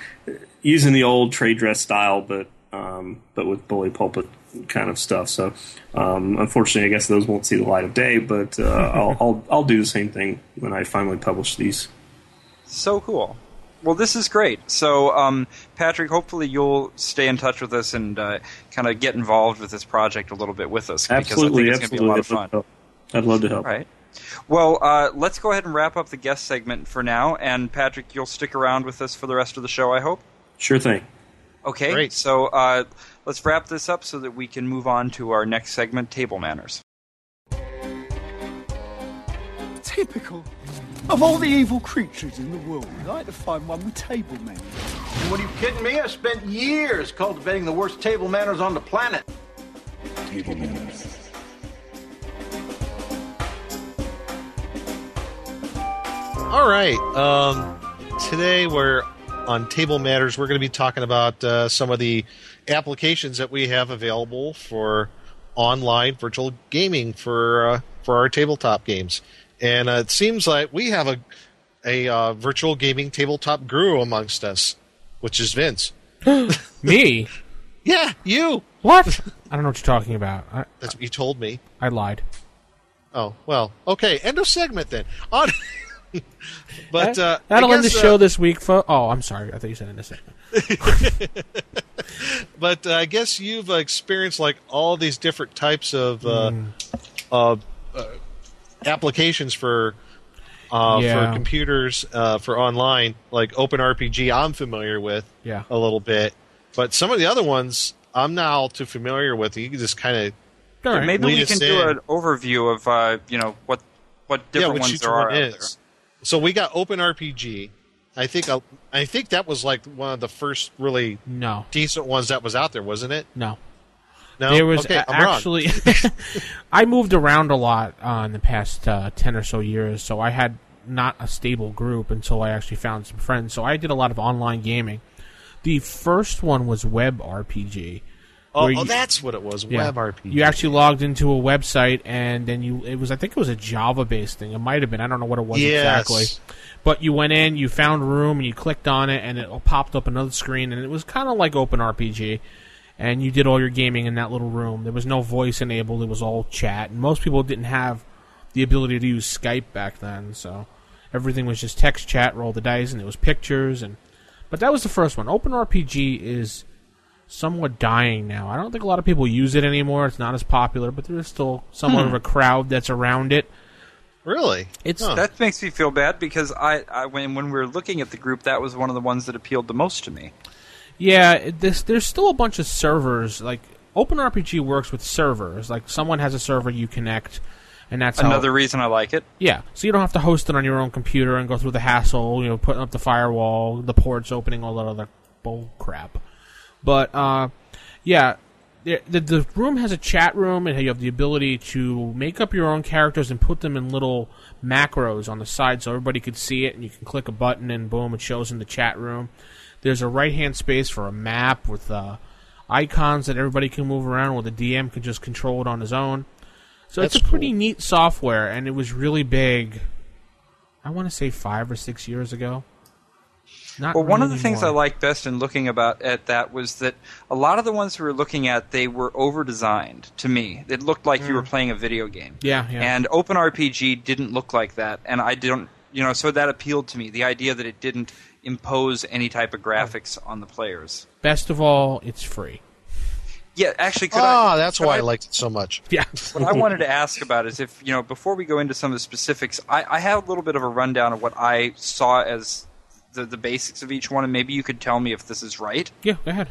using the old trade dress style, but um, but with bully pulpit kind of stuff. So um, unfortunately, I guess those won't see the light of day. But uh, I'll, I'll I'll do the same thing when I finally publish these. So cool. Well, this is great. So, um, Patrick, hopefully you'll stay in touch with us and uh, kind of get involved with this project a little bit with us Absolutely, because I think it's going to be a lot of fun. I'd love to help. All right. Well, uh, let's go ahead and wrap up the guest segment for now. And Patrick, you'll stick around with us for the rest of the show, I hope. Sure thing. Okay. Great. So uh, let's wrap this up so that we can move on to our next segment, table manners. Typical. Of all the evil creatures in the world, I'd like to find one with table manners. What are you kidding me? I spent years cultivating the worst table manners on the planet. Table manners. All right. Um, today we're on Table Matters. We're going to be talking about uh, some of the applications that we have available for online virtual gaming for uh, for our tabletop games. And uh, it seems like we have a a uh, virtual gaming tabletop guru amongst us, which is Vince. Me? Yeah, you. What? I don't know what you're talking about. I, That's what you told me. I lied. Oh well, okay. End of segment then. On. but uh, That'll I end the guess, uh, show this week. Fo- oh, I'm sorry. I thought you said end the segment. but uh, I guess you've uh, experienced like all these different types of uh, uh, uh, applications for uh, Yeah. for computers uh, for online, like OpenRPG. I'm familiar with Yeah. a little bit, but some of the other ones I'm not all too familiar with. You can just kind of All right. Maybe Lead we us can do in. an overview of uh, you know what what different which ones each there are one out is. So we got OpenRPG. I think uh, I think that was like one of the first really No. decent ones that was out there, wasn't it? No. No, There was okay, a- I'm wrong. actually. I moved around a lot uh, in the past uh, ten or so years, so I had not a stable group until I actually found some friends. So I did a lot of online gaming. The first one was Web RPG. Oh, oh, you- that's what it was. Yeah. Web RPG. You actually logged into a website, and then you it was I think it was a Java based thing. It might have been. I don't know what it was Yes. exactly. But you went in, you found a room, and you clicked on it, and it popped up another screen, and it was kind of like OpenRPG. And you did all your gaming in that little room. There was no voice enabled; it was all chat. And most people didn't have the ability to use Skype back then, so everything was just text chat, roll the dice, and it was pictures. And but that was the first one. Open RPG is somewhat dying now. I don't think a lot of people use it anymore. It's not as popular, but there is still somewhat Hmm. of a crowd that's around it. Really? It's That makes me feel bad because I, I when when we were looking at the group, that was one of the ones that appealed the most to me. Yeah. This there's still a bunch of servers. Like OpenRPG works with servers. Like someone has a server you connect, and that's how- Another reason I like it. Yeah, so you don't have to host it on your own computer and go through the hassle, you know, putting up the firewall, the ports opening, all that other bull crap. But uh, yeah, the, the the room has a chat room, and you have the ability to make up your own characters and put them in little macros on the side, so everybody could see it, and you can click a button, and boom, it shows in the chat room. There's a right hand space for a map with uh, icons that everybody can move around, where the DM can just control it on his own. So it's That's a pretty neat software, and it was really big. I want to say five or six years ago. Not Well, one of the really things. I liked best in looking about at that was that a lot of the ones we were looking at, they were over designed to me. It looked like you were playing a video game. Mm. Yeah, yeah. And OpenRPG didn't look like that, and I don't, you know, so that appealed to me. The idea that it didn't impose any type of graphics on the players. Best of all, it's free. Yeah, actually, could Ah, I, that's could why I I liked it so much. Yeah. what I wanted to ask about is if you know before we go into some of the specifics, I, I have a little bit of a rundown of what I saw as the the basics of each one, and maybe you could tell me if this is right. Yeah, go ahead.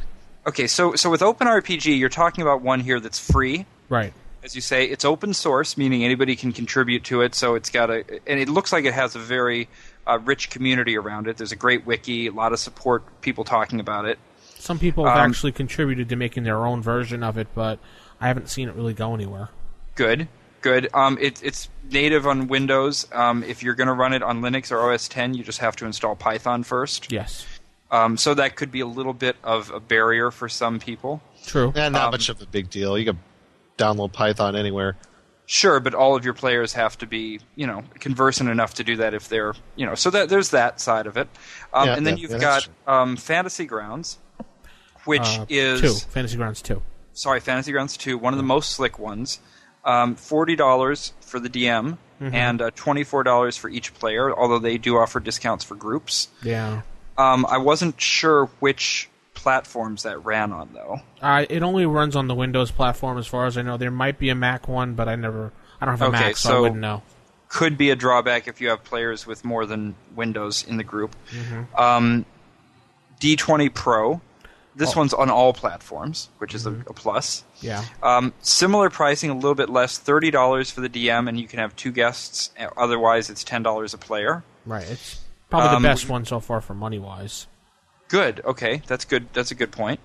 Okay, so so with OpenRPG, you're talking about one here that's free. Right. As you say, it's open source, meaning anybody can contribute to it. So it's got a, and it looks like it has a very uh, rich community around it. There's a great wiki, a lot of support, people talking about it. Some people have Um, actually contributed to making their own version of it, but I haven't seen it really go anywhere. Good, good. Um, it, it's native on Windows. Um, if you're going to run it on Linux or OS 10, you just have to install Python first. Yes. Um, so that could be a little bit of a barrier for some people. True. And not Um, much of a big deal. You can download Python anywhere. Sure, but all of your players have to be, you know, conversant enough to do that if they're, you know, so that there's that side of it. Um, Yeah, and then yeah, you've yeah, got um, Fantasy Grounds, which Uh, is two. Fantasy Grounds two. sorry, Fantasy Grounds 2, one of the most slick ones. Um, $40 for the DM Mhm. and uh, $24 for each player, although they do offer discounts for groups. Yeah. Um, I wasn't sure which platforms that ran on, though. Uh, it only runs on the Windows platform, as far as I know. There might be a Mac one, but I never. I don't have a Okay, Mac, so, I wouldn't know. Could be a drawback if you have players with more than Windows in the group. Mhm. Um, D20 Pro. This Oh. one's on all platforms, which is a, a plus. Yeah. Um, similar pricing, a little bit less, thirty dollars for the DM, and you can have two guests. Otherwise, it's ten dollars a player. Right. It's probably Um, the best one so far for money wise. Good. Okay, that's good. That's a good point.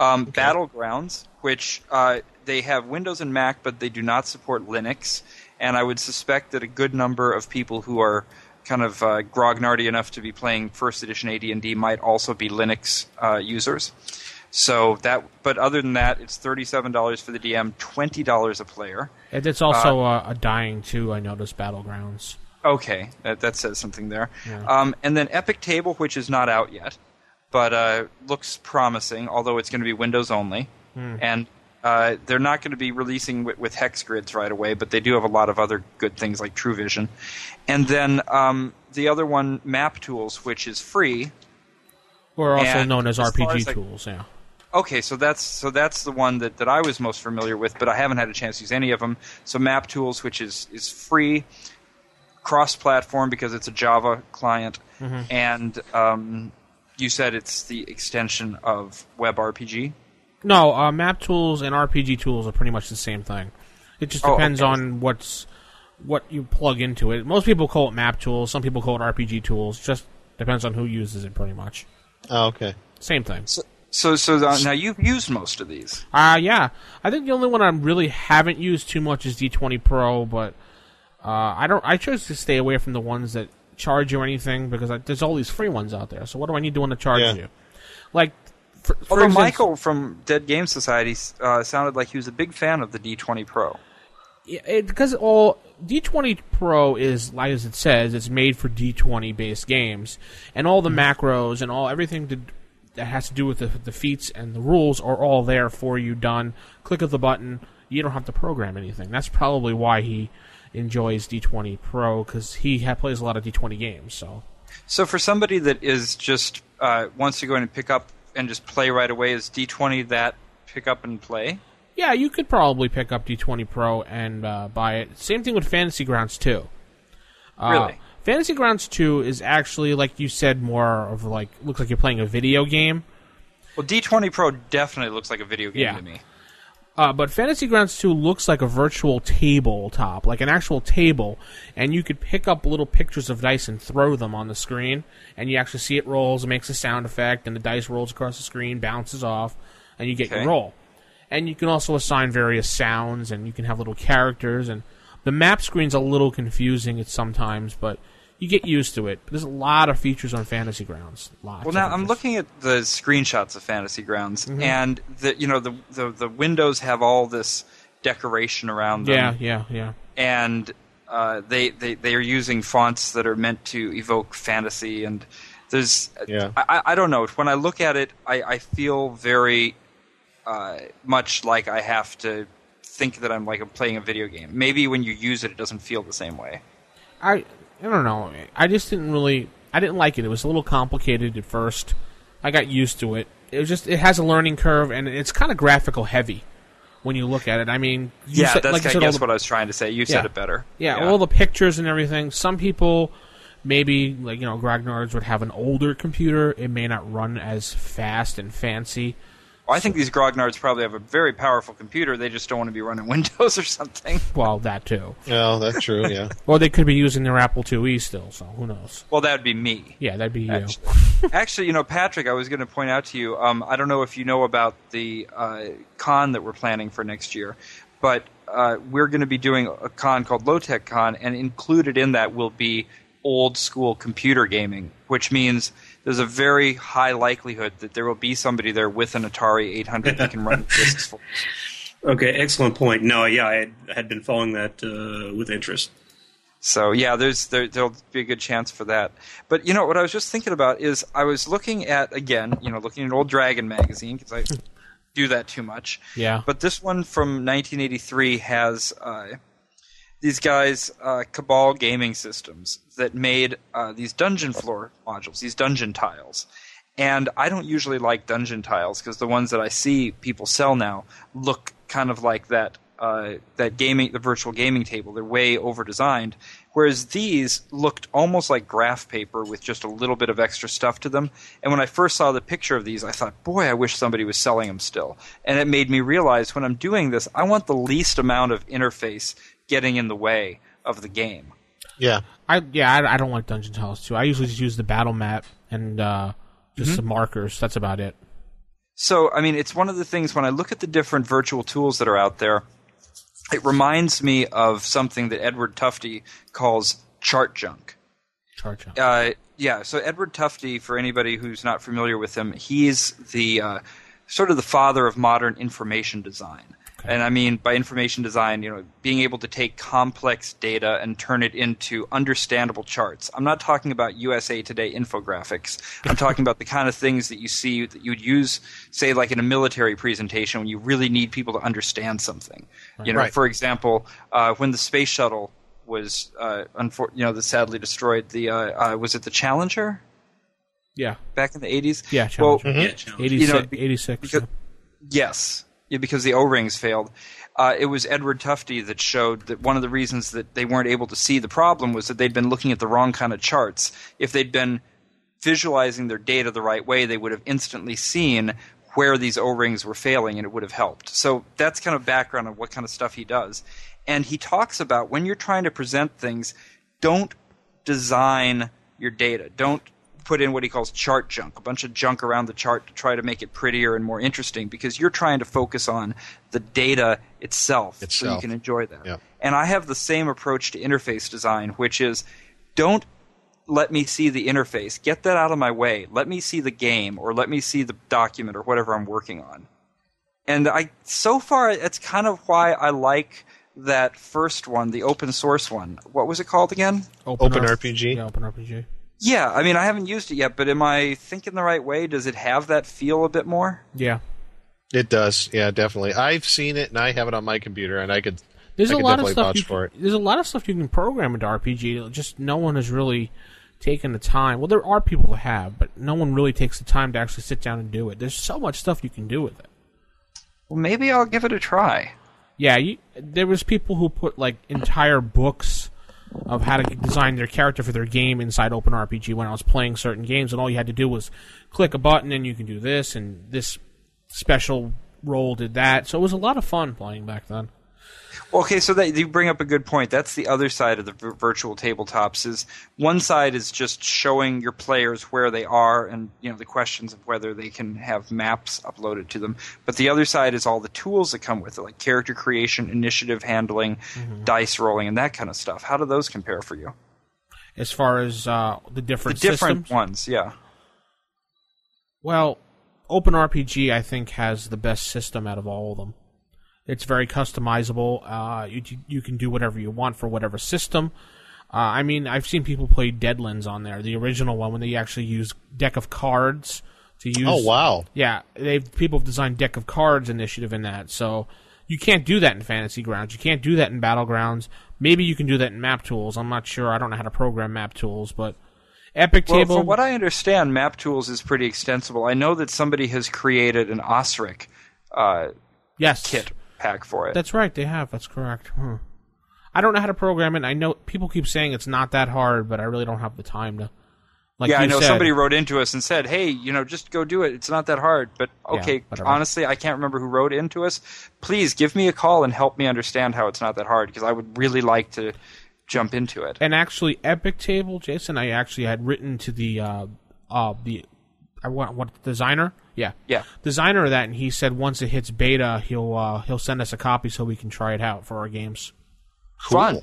Um, Battlegrounds, which uh, they have Windows and Mac, but they do not support Linux, and I would suspect that a good number of people who are kind of uh, grognardy enough to be playing first edition AD&D might also be Linux uh, users. So that, but other than that, it's thirty-seven dollars for the DM, twenty dollars a player. And it's also uh, a dying too. I noticed Battlegrounds. Okay, that, that says something there. Yeah. Um, and then Epic Table, which is not out yet, but uh, looks promising, although it's going to be Windows only. Hmm. And uh, they're not going to be releasing with, with hex grids right away, but they do have a lot of other good things like True Vision. And then um, the other one, Map Tools, which is free. Or also And known as as RPG as tools. Yeah. Okay, so that's so that's the one that, that I was most familiar with, but I haven't had a chance to use any of them. So Map Tools, which is is free, cross-platform because it's a Java client, Mhm. and um, you said it's the extension of WebRPG. No, uh, map tools and RPG tools are pretty much the same thing. It just Oh, depends okay. on what's what you plug into it. Most people call it map tools. Some people call it RPG tools. Just depends on who uses it, pretty much. Oh, okay. Same thing. So so, so uh, now you've used most of these. Uh yeah. I think the only one I really haven't used too much is D20 Pro, but uh, I don't. I chose to stay away from the ones that charge you anything because I, there's all these free ones out there. So what do I need to want to charge Yeah. you? Like, for, for Although instance- Michael from Dead Game Society uh, sounded like he was a big fan of the D20 Pro. Yeah, it, because all D20 Pro is like as it says, it's made for D20 based games, and all the macros and all everything to, that has to do with the, the feats and the rules are all there for you. Done. Click of the button. You don't have to program anything. That's probably why he enjoys D20 Pro because he ha- plays a lot of D20 games. So So for somebody that is just uh, wants to go in and pick up and just play right away, is D20 that pick up and play? yeah, you could probably pick up D20 Pro and uh, buy it. Same thing with Fantasy Grounds 2. Uh, Really? Fantasy Grounds 2 is actually, like you said, more of like, looks like you're playing a video game. Well, D20 Pro definitely looks like a video game Yeah. to me. Uh, but Fantasy Grounds 2 looks like a virtual tabletop, like an actual table, and you could pick up little pictures of dice and throw them on the screen, and you actually see it rolls, it makes a sound effect, and the dice rolls across the screen, bounces off, and you get Okay. your roll. And you can also assign various sounds, and you can have little characters, and the map screen's a little confusing at sometimes, but you get used to it. There's a lot of features on Fantasy Grounds. Lots. Well, now I'm looking at the screenshots of Fantasy Grounds, Mhm. and the you know the, the the windows have all this decoration around them. Yeah, yeah, yeah. and uh, they, they they are using fonts that are meant to evoke fantasy and there's Yeah. I, I- I don't know when I look at it I, I feel very uh, much like I have to think that I'm like I'm playing a video game maybe when you use it it doesn't feel the same way I I don't know. I just didn't really. I didn't like it. It was a little complicated at first. I got used to it, it was just it has a learning curve and it's kind of graphical heavy when you look at it. I mean, you yeah, said- that's like I said, guess the- what I was trying to say. You said it better. Yeah, all the pictures and everything. Some people, maybe like you know, Grognards would have an older computer. It may not run as fast and fancy. Well, I think these grognards probably have a very powerful computer. They just don't want to be running Windows or something. Well, that too. Yeah, that's true. Yeah. Or they could be using their Apple IIe still. So who knows? Well, that would be me. Yeah, that'd be you. Actually, you know, Patrick, I was going to point out to you. Um, I don't know if you know about the uh, con that we're planning for next year, but uh, we're going to be doing a con called Low Tech Con, and included in that will be old school computer gaming, which means there's a very high likelihood that there will be somebody there with an Atari 800 that can run discs for. Okay, excellent point. No, yeah, I had, had been following that uh, with interest. So yeah, there's there, there'll be a good chance for that. But you know what I was just thinking about is I was looking at again, you know, looking at old Dragon magazine because I do that too much. Yeah. But this one from 1983 has uh, these guys uh, Cabal Gaming Systems that made uh, these dungeon floor modules, these dungeon tiles. And I don't usually like dungeon tiles because the ones that I see people sell now look kind of like that uh, that gaming the virtual gaming table. They're way over designed. Whereas these looked almost like graph paper with just a little bit of extra stuff to them. And when I first saw the picture of these, I thought, boy, I wish somebody was selling them still. And it made me realize when I'm doing this, I want the least amount of interface getting in the way of the game. Yeah. I yeah, I, I don't like dungeon tiles too. I usually just use the battle map and uh, just Mhm. some markers. That's about it. So, I mean, it's one of the things when I look at the different virtual tools that are out there, it reminds me of something that Edward Tufte calls chart junk. Chart junk. Uh, yeah, so Edward Tufte, for anybody who's not familiar with him, he's the uh, sort of the father of modern information design. And I mean by information design, you know, being able to take complex data and turn it into understandable charts. I'm not talking about USA Today infographics. I'm talking about the kind of things that you see that you would use, say, like in a military presentation when you really need people to understand something. You know, Right. for example, uh, when the space shuttle was, uh, unfor- you know, the sadly destroyed. The uh, uh, was it the Challenger Yeah. back in the 80s? Yeah, Well, Challenger. Yeah, Challenger. 86, you know, be- 86, because- yes, yeah, because the O-rings failed. Uh, it was Edward Tufte that showed that one of the reasons that they weren't able to see the problem was that they'd been looking at the wrong kind of charts. If they'd been visualizing their data the right way, they would have instantly seen where these O-rings were failing, and it would have helped. So that's kind of background of what kind of stuff he does. And he talks about when you're trying to present things, don't design your data. Don't put in what he calls chart junk, a bunch of junk around the chart to try to make it prettier and more interesting because you're trying to focus on the data itself, so you can enjoy that. Yeah. And I have the same approach to interface design, which is don't let me see the interface. Get that out of my way. Let me see the game or let me see the document or whatever I'm working on. And I so far it's kind of why I like that first one, the open source one. What was it called again? Open RPG. Yeah, Open RPG. Yeah, I mean I haven't used it yet, but am I thinking the right way? Does it have that feel a bit more? Yeah. It does. Yeah, definitely. I've seen it and I have it on my computer and I could There's I a could lot of stuff you for it. can, there's a lot of stuff you can program into RPG. Just no one has really taken the time. Well, there are people who have, but no one really takes the time to actually sit down and do it. There's so much stuff you can do with it. Well, maybe I'll give it a try. Yeah, you, there was people who put like entire books of how to design their character for their game inside OpenRPG when I was playing certain games, and all you had to do was click a button and you can do this, and this special role did that. So it was a lot of fun playing back then. Okay, so that you bring up a good point. That's the other side of the vir- virtual tabletops. Is one side is just showing your players where they are, and you know the questions of whether they can have maps uploaded to them. But the other side is all the tools that come with it, like character creation, initiative handling, Mm-hmm. dice rolling, and that kind of stuff. How do those compare for you? As far as uh, the The different different systems, ones, yeah. Well, OpenRPG I think has the best system out of all of them. It's very customizable. Uh, you you can do whatever you want for whatever system. Uh, I mean, I've seen people play Deadlands on there, the original one, when they actually use deck of cards to use. Oh, wow. Yeah, they people have designed deck of cards initiative in that. So you can't do that in Fantasy Grounds. You can't do that in Battlegrounds. Maybe you can do that in Map Tools. I'm not sure. I don't know how to program Map Tools, but Epic Well, Table. from what I understand, Map Tools is pretty extensible. I know that somebody has created an Osric uh, yes, kit pack for it. That's right. They have. That's correct. Huh. I don't know how to program it. I know people keep saying it's not that hard, but I really don't have the time to. Like yeah, I you know said, somebody wrote into us and said, "Hey, you know, just go do it. It's not that hard." But okay, whatever. honestly, I can't remember who wrote into us. Please give me a call and help me understand how it's not that hard because I would really like to jump into it. And actually, Epic Table, Jason, I actually had written to the uh, uh, the I want what designer, yeah, Yeah. designer of that, and he said once it hits beta, he'll uh, he'll send us a copy so we can try it out for our games. Fun.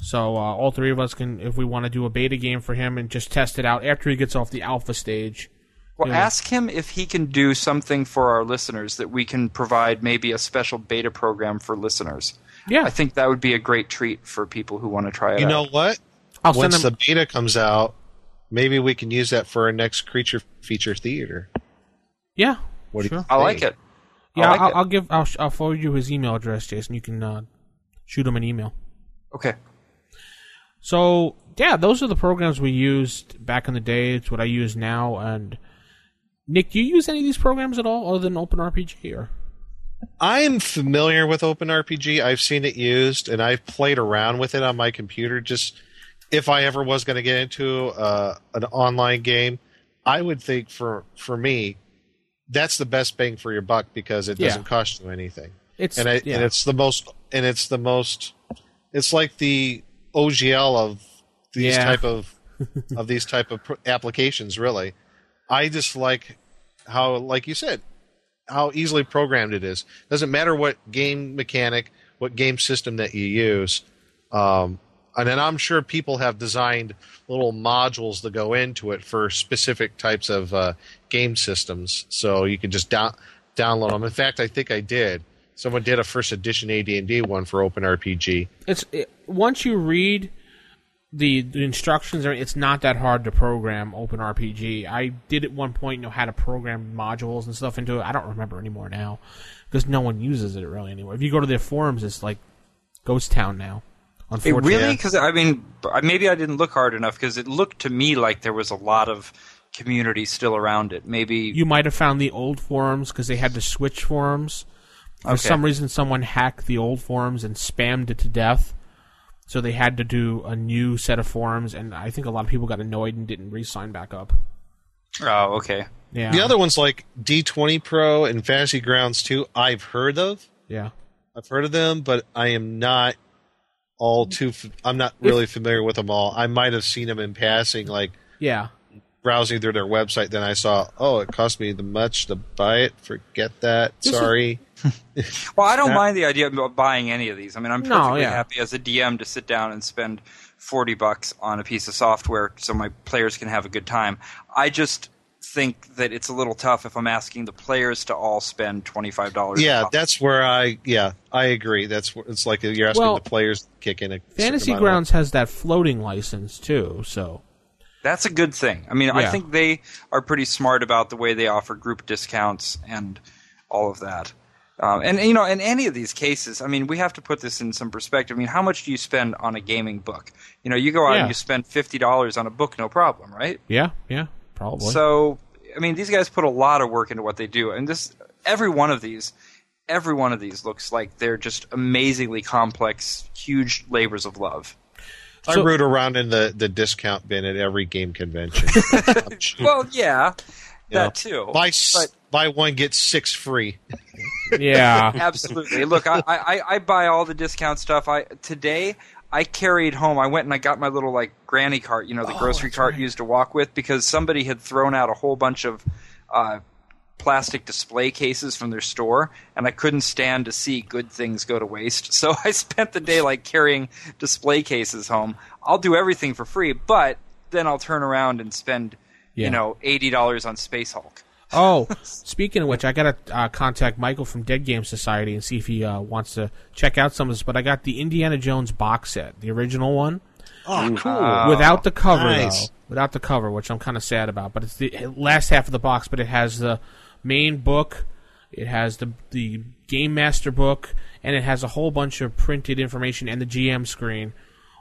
So uh, all three of us can, if we want to do a beta game for him and just test it out after he gets off the alpha stage. Well, Yeah. ask him if he can do something for our listeners that we can provide maybe a special beta program for listeners. Yeah. I think that would be a great treat for people who want to try it You out. know what? I'll send Once them- the beta comes out, maybe we can use that for our next creature feature theater. Yeah, What do you sure. I like it. Yeah, like I'll, it. I'll give. I'll, sh- I'll forward you his email address, Jason. You can uh, shoot him an email. Okay. So yeah, those are the programs we used back in the day. It's what I use now. And Nick, do you use any of these programs at all, other than OpenRPG? Or I am familiar with OpenRPG. I've seen it used, and I've played around with it on my computer. Just if I ever was going to get into uh, an online game, I would think for for me, that's the best bang for your buck because it doesn't cost you anything. It's and, I, yeah. and it's the most and it's the most. It's like the OGL of these Yeah. type of of these type of pr- applications. Really, I just like how, like you said, how easily programmed it is. Doesn't matter what game mechanic, what game system that you use. Um, and then I'm sure people have designed little modules that go into it for specific types of uh, game systems, so you can just down, download them. In fact, I think I did. Someone did a first edition AD&D one for OpenRPG. it's it, once you read the, the instructions, it's not that hard to program OpenRPG. I did at one point know how to program modules and stuff into it. I don't remember anymore now because no one uses it really anymore. If you go to their forums, it's like Ghost Town now. It really? Because I mean, maybe I didn't look hard enough because it looked to me like there was a lot of community still around it. Maybe you might have found the old forums because they had to switch forums. For Okay. some reason, someone hacked the old forums and spammed it to death. So they had to do a new set of forums, and I think a lot of people got annoyed and didn't re-sign back up. Oh, okay. Yeah, The other ones like D20 Pro and Fantasy Grounds 2, I've heard of. yeah. I've heard of them, but I am not all mm. too. I'm not really familiar with them all. I might have seen them in passing, like Yeah. browsing through their website. Then I saw, oh, it cost me the much to buy it. Forget that. This is- Sorry. Well, I don't That- mind the idea of buying any of these. I mean, I'm No, perfectly yeah. happy as a DM to sit down and spend forty bucks on a piece of software so my players can have a good time. I just think that it's a little tough if I'm asking the players to all spend twenty five dollars. Yeah, that's where I. Yeah, I agree. That's where it's like you're asking Well, the players to kick in a Fantasy Grounds has that floating license too, so That's a good thing. I mean, I think they are pretty smart about the way they offer group discounts and all of that. Um, and you know, in any of these cases, I mean, we have to put this in some perspective. I mean, how much do you spend on a gaming book? You know, you go out Yeah. and you spend fifty dollars on a book, no problem, right? yeah, yeah, probably. So, I mean, these guys put a lot of work into what they do, and this every one of these, every one of these looks like they're just amazingly complex, huge labors of love. I root around in the, the discount bin at every game convention. Well, yeah, You know, that too. buy s- buy one get six free. yeah, Absolutely. Look, I, I, I buy all the discount stuff. I today I carried home. I went and I got my little like granny cart, you know, the Oh, grocery cart right. used to walk with, because somebody had thrown out a whole bunch of uh, plastic display cases from their store, and I couldn't stand to see good things go to waste. So I spent the day like carrying display cases home. I'll do everything for free, but then I'll turn around and spend, Yeah. you know, eighty dollars on Space Hulk. Oh, speaking of which, I gotta uh, contact Michael from Dead Game Society and see if he uh, wants to check out some of this. But I got the Indiana Jones box set, the original one, Oh, cool. without the cover nice. though. Without the cover, which I'm kind of sad about. But it's the last half of the box. But it has the main book, it has the the game master book, and it has a whole bunch of printed information and the GM screen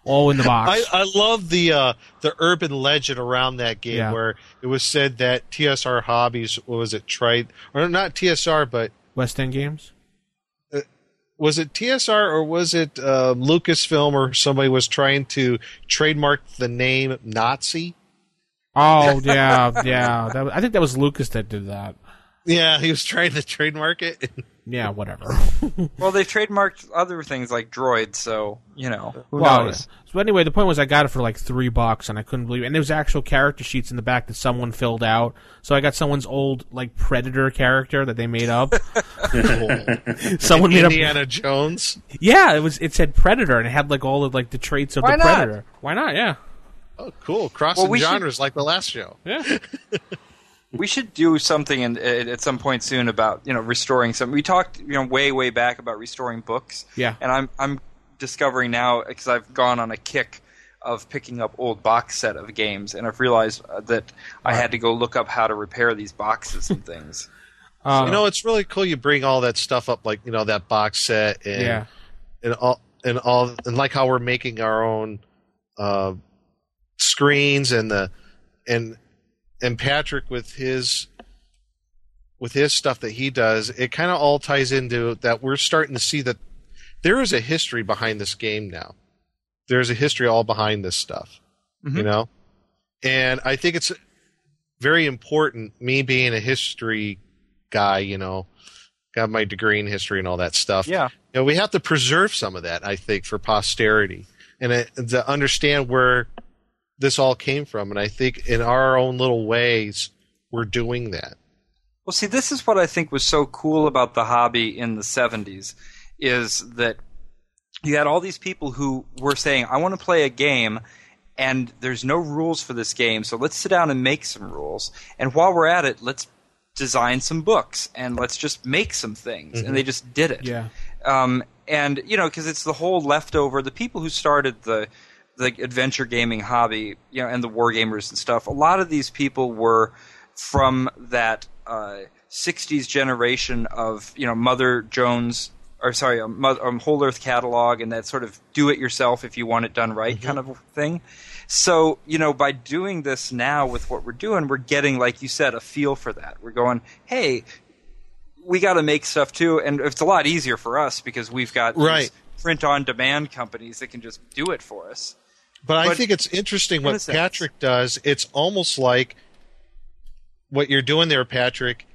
all in the box. I, I love the uh, the urban legend around that game Yeah. where it was said that TSR Hobbies what was it tried or not TSR but West End Games. was it TSR or was it uh, Lucasfilm or somebody was trying to trademark the name Nazi? Oh yeah, yeah. That, I think that was Lucas that did that. Yeah, he was trying to trademark it. Yeah, whatever. Well, they've trademarked other things like droids, so you know who well, knows. yeah. so anyway, the point was I got it for like three bucks, and I couldn't believe it. And there was actual character sheets in the back that someone filled out. So I got someone's old like Predator character that they made up. someone made up. Indiana Jones. Yeah, it was. It said Predator, and it had like all of like the traits of Why the not? Predator. Why not? Yeah, Oh, cool! Crossing Well, we should- genres like the last show. yeah. We should do something in, at at some point soon about you know restoring some. We talked you know way way back about restoring books. Yeah. and I'm I'm discovering now because I've gone on a kick of picking up old box set of games, and I've realized uh, that I had to go look up how to repair these boxes and things. Uh, you know, it's really cool. You bring all that stuff up, like you know that box set and Yeah. and all and all and like how we're making our own uh, screens and the and and Patrick with his with his stuff that he does, it kind of all ties into that. We're starting to see that there is a history behind this game now. There's a history all behind this stuff, you mm-hmm. know, and I think it's very important. Me being a history guy, you know, got my degree in history and all that stuff. Yeah. You know, we have to preserve some of that, I think, for posterity and it, to understand where this all came from. And I think in our own little ways, we're doing that. Well, see, this is what I think was so cool about the hobby in the 70s is that you had all these people who were saying, I want to play a game and there's no rules for this game, so let's sit down and make some rules. And while we're at it, let's design some books and let's just make some things. And they just did it. Yeah. Um, and you know, because it's the whole leftover. The people who started the the adventure gaming hobby, you know, and the war gamers and stuff. A lot of these people were from that uh, '60s generation of you know Mother Jones, or sorry, um, Mo- um, Whole Earth catalog, and that sort of do it yourself if you want it done right kind of thing. So you know, by doing this now with what we're doing, we're getting, like you said, a feel for that. We're going, hey, we got to make stuff too, and it's a lot easier for us because we've got these Right. print-on-demand companies that can just do it for us. But, I think it's interesting what a sense. Patrick does. It's almost like what you're doing there, Patrick,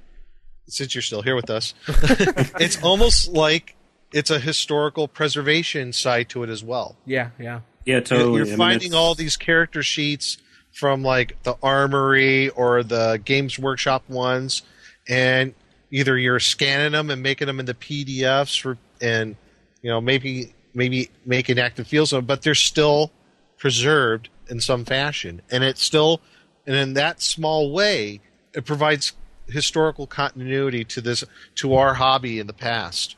since you're still here with us. it's almost like it's a historical preservation side to it as well. Yeah, yeah. Yeah, totally. You're I mean, finding it's- all these character sheets from like the Armory or the Games Workshop ones, and either you're scanning them and making them into PDFs for, and you know maybe maybe making active fields of them, but they're still preserved in some fashion, and it's still, and in that small way, it provides historical continuity to this to our hobby in the past.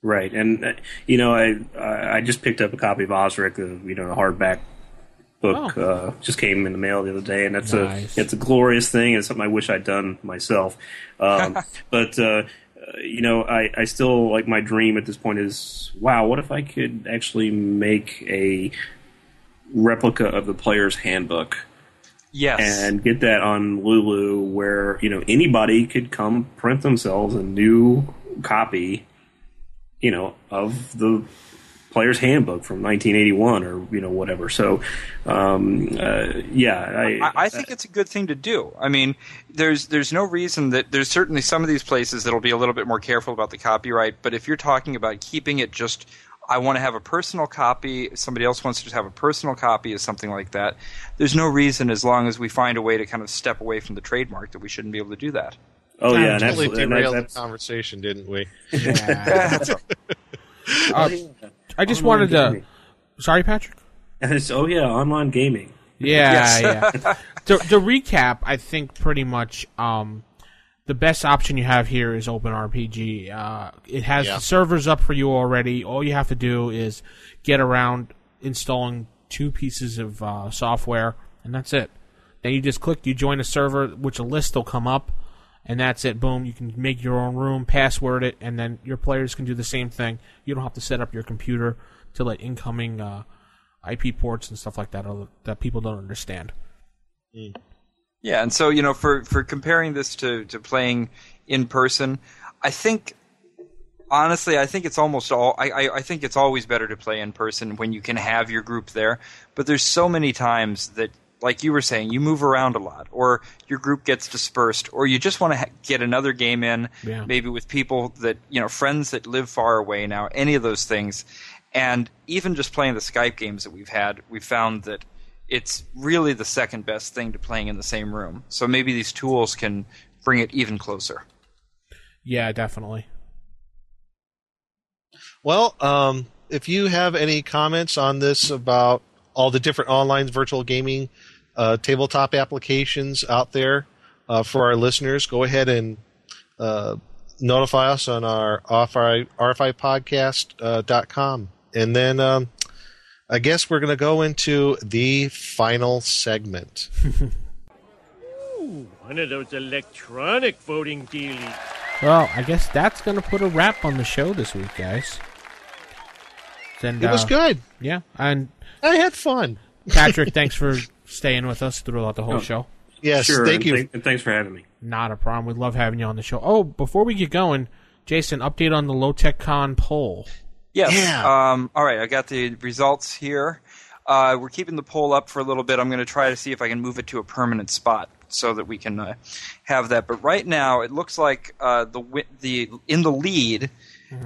Right, and uh, you know, I I just picked up a copy of Osric, you know the hardback book. Uh, just came in the mail the other day, and that's Nice. a it's a glorious thing. It's something I wish I'd done myself. Um, but uh, you know, I I still like my dream at this point is wow, what if I could actually make a replica of the player's handbook Yes. and get that on Lulu, where you know anybody could come print themselves a new copy, you know, of the player's handbook from 1981 or you know whatever. So, um, uh, yeah, I, I, I think it's a good thing to do. I mean, there's there's no reason that there's certainly some of these places that'll be a little bit more careful about the copyright. But if you're talking about keeping it just, I want to have a personal copy. Somebody else wants to have a personal copy of something like that. There's no reason, as long as we find a way to kind of step away from the trademark, that we shouldn't be able to do that. oh yeah, and totally absolutely, and that- derailed the conversation, didn't we? Uh, I just wanted to. Sorry, Patrick. oh yeah, online gaming. Yeah, yeah. to, to recap, I think pretty much um, the best option you have here is OpenRPG. Uh, it has Yeah. the servers up for you already. All you have to do is get around installing two pieces of uh, software, and that's it. Then you just click, you join a server, which a list will come up, and that's it. Boom, you can make your own room, password it, and then your players can do the same thing. You don't have to set up your computer to let incoming uh, IP ports and stuff like that that people don't understand. Yeah, and so you know, for for comparing this to to playing in person, I think honestly, I think it's almost all. I, I I think it's always better to play in person when you can have your group there. But there's so many times that. Like you were saying, you move around a lot, or your group gets dispersed, or you just want to ha- get another game in, Yeah. maybe with people that you know, friends that live far away now. Any of those things, and even just playing the Skype games that we've had, we found that it's really the second best thing to playing in the same room. So maybe these tools can bring it even closer. Yeah, definitely. Well, um, if you have any comments on this about all the different online virtual gaming uh, tabletop applications out there uh, for our listeners, go ahead and uh, notify us on our RFI, RFIpodcast.com. And then um, I guess we're going to go into the final segment. Ooh, one of those electronic voting dealies. Well, I guess that's going to put a wrap on the show this week, guys. And, It was uh, good. Yeah, and I had fun. Patrick, thanks for staying with us throughout the whole Oh, show. Yes, sure, thank and you. thank- and thanks for having me. Not a problem. We love having you on the show. Oh, before we get going, Jason, update on the Low Tech Con poll. Yes. Um, all right, I got the results here. Uh, we're keeping the poll up for a little bit. I'm going to try to see if I can move it to a permanent spot so that we can uh, have that. But right now, it looks like uh, the wi- the in the lead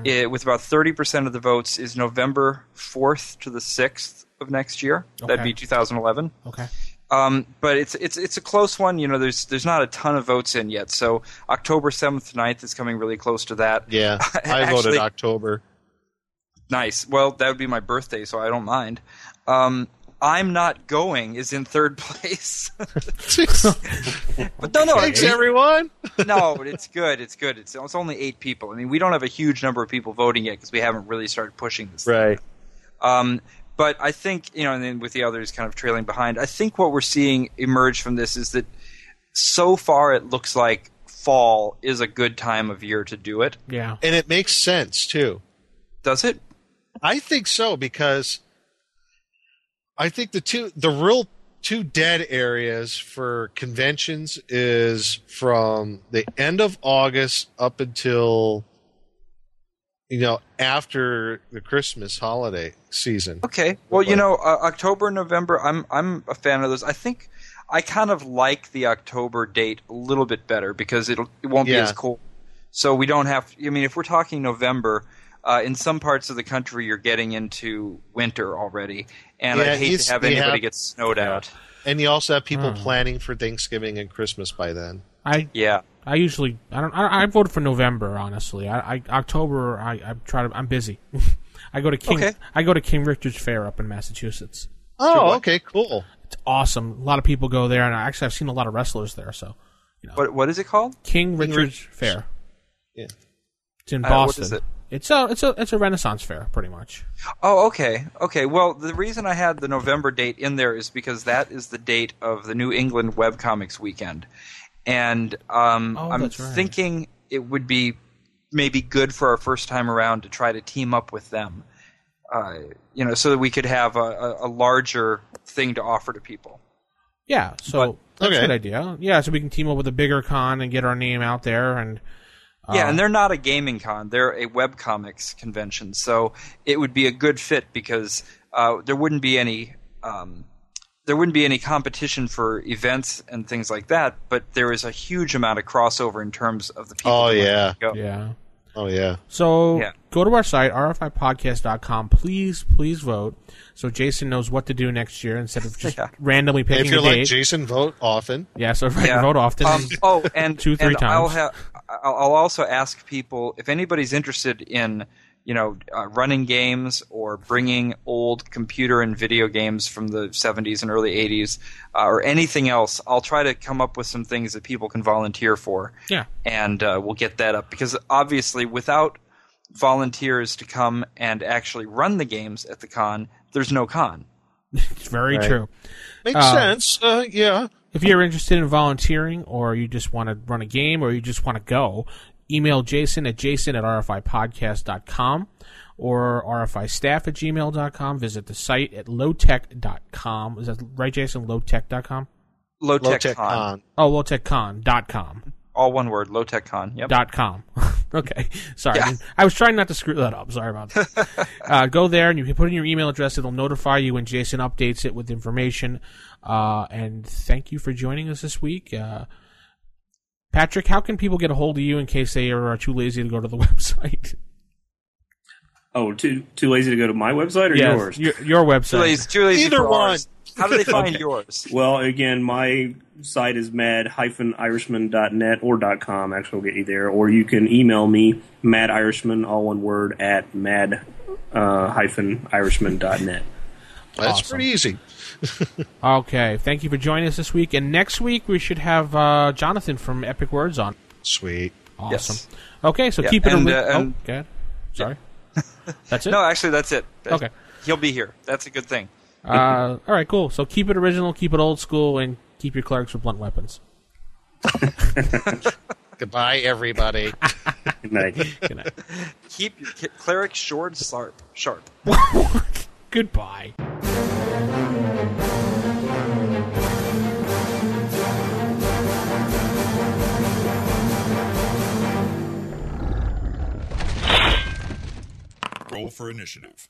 eh, with about 30% of the votes is November 4th to the 6th of next year. That'd be 2011. Okay. Um, but it's it's it's a close one. You know, there's there's not a ton of votes in yet. So October 7th, 9th is coming really close to that. Yeah, I voted October. Nice. Well, that would be my birthday, so I don't mind. Um, I'm not going is in third place. but no, no, Thanks, it- everyone. no, but it's good. It's good. It's, it's only eight people. I mean, we don't have a huge number of people voting yet because we haven't really started pushing this. Right. Um, but I think you know, and then with the others kind of trailing behind, I think what we're seeing emerge from this is that so far it looks like fall is a good time of year to do it. Yeah. And it makes sense too. Does it? I think so because I think the two the real two dead areas for conventions is from the end of August up until you know after the Christmas holiday season. Okay. Well, you know, uh, October, November. I'm I'm a fan of those. I think I kind of like the October date a little bit better because it'll it won't be as cold. So we don't have. I mean, if we're talking November, uh, in some parts of the country, you're getting into winter already, and Yeah, I hate to have anybody have- get snowed out. And you also have people Hmm. planning for Thanksgiving and Christmas by then. I yeah. I usually I don't I, I voted for November honestly. I, I October I I try to I'm busy. I go to King Okay. I go to King Richard's Fair up in Massachusetts. Oh, okay, cool. It's awesome. A lot of people go there, and I actually I've seen a lot of wrestlers there. So you What what is it called? King Richard's Richard's. Fair. Yeah. It's in Uh, Boston. is it? It's a it's a it's a Renaissance fair, pretty much. Oh, okay, okay. Well, the reason I had the November date in there is because that is the date of the New England Webcomics weekend, and um, Oh, I'm right. thinking it would be maybe good for our first time around to try to team up with them, uh, you know, so that we could have a, a, a larger thing to offer to people. Yeah, so that's okay. a good idea. Yeah, so we can team up with a bigger con and get our name out there and yeah, uh, and they're not a gaming con; they're a webcomics convention. So it would be a good fit because uh, there wouldn't be any um, there wouldn't be any competition for events and things like that. But there is a huge amount of crossover in terms of the people. Oh, yeah. go. yeah. Oh yeah. So Yeah. go to our site, rfipodcast.com. Please, please vote so Jason knows what to do next year instead of just Yeah. randomly picking if you're a like date. Jason, vote often. yeah, so Yeah. vote often. Um, oh, and Two, three and I'll times. have I'll I'll also ask people if anybody's interested in you know uh, running games or bringing old computer and video games from the 70s and early 80s uh, or anything else. I'll try to come up with some things that people can volunteer for. yeah. and uh, we'll get that up because obviously without volunteers to come and actually run the games at the con there's no con It's very Right. true. Makes Uh, sense. Uh, yeah. If you're interested in volunteering or you just want to run a game or you just want to go, email Jason at jason at rfipodcast.com or rfistaff at gmail.com. Visit the site at lowtech.com. Is that right, Jason? Lowtech.com? Low Tech Tech Con. Con. Oh, lowtechcon.com. All one word. Low Tech Con. Yep. Dot com. okay, sorry. Yeah. I was trying not to screw that up. Sorry about that. uh, go there and you can put in your email address. It'll notify you when Jason updates it with information. Uh, and thank you for joining us this week. Uh, Patrick, how can people get a hold of you in case they are too lazy to go to the website? Oh, too too lazy to go to my website or Yes, yours? Your, your website. Too lazy, too lazy Either for one. ours. How do they find Okay. yours? Well, again, my site is mad-irishman.net or .com. Actually, will get you there. Or you can email me, madirishman, all one word, at mad-irishman.net. That's Awesome. pretty easy. Okay, thank you for joining us this week. And next week we should have uh, Jonathan from Epic Words on. Sweet. Awesome. Yes. Okay, so Yeah, keep it. and, a uh, oh, go. Sorry. That's it. No, actually, that's it. Okay. He'll be here. That's a good thing. Uh, all right, cool. So keep it original, keep it old school, and keep your clerics with blunt weapons. Goodbye, everybody. Good night. Good night. Keep your ki- cleric short, sharp. Sharp. Goodbye. Roll for initiative.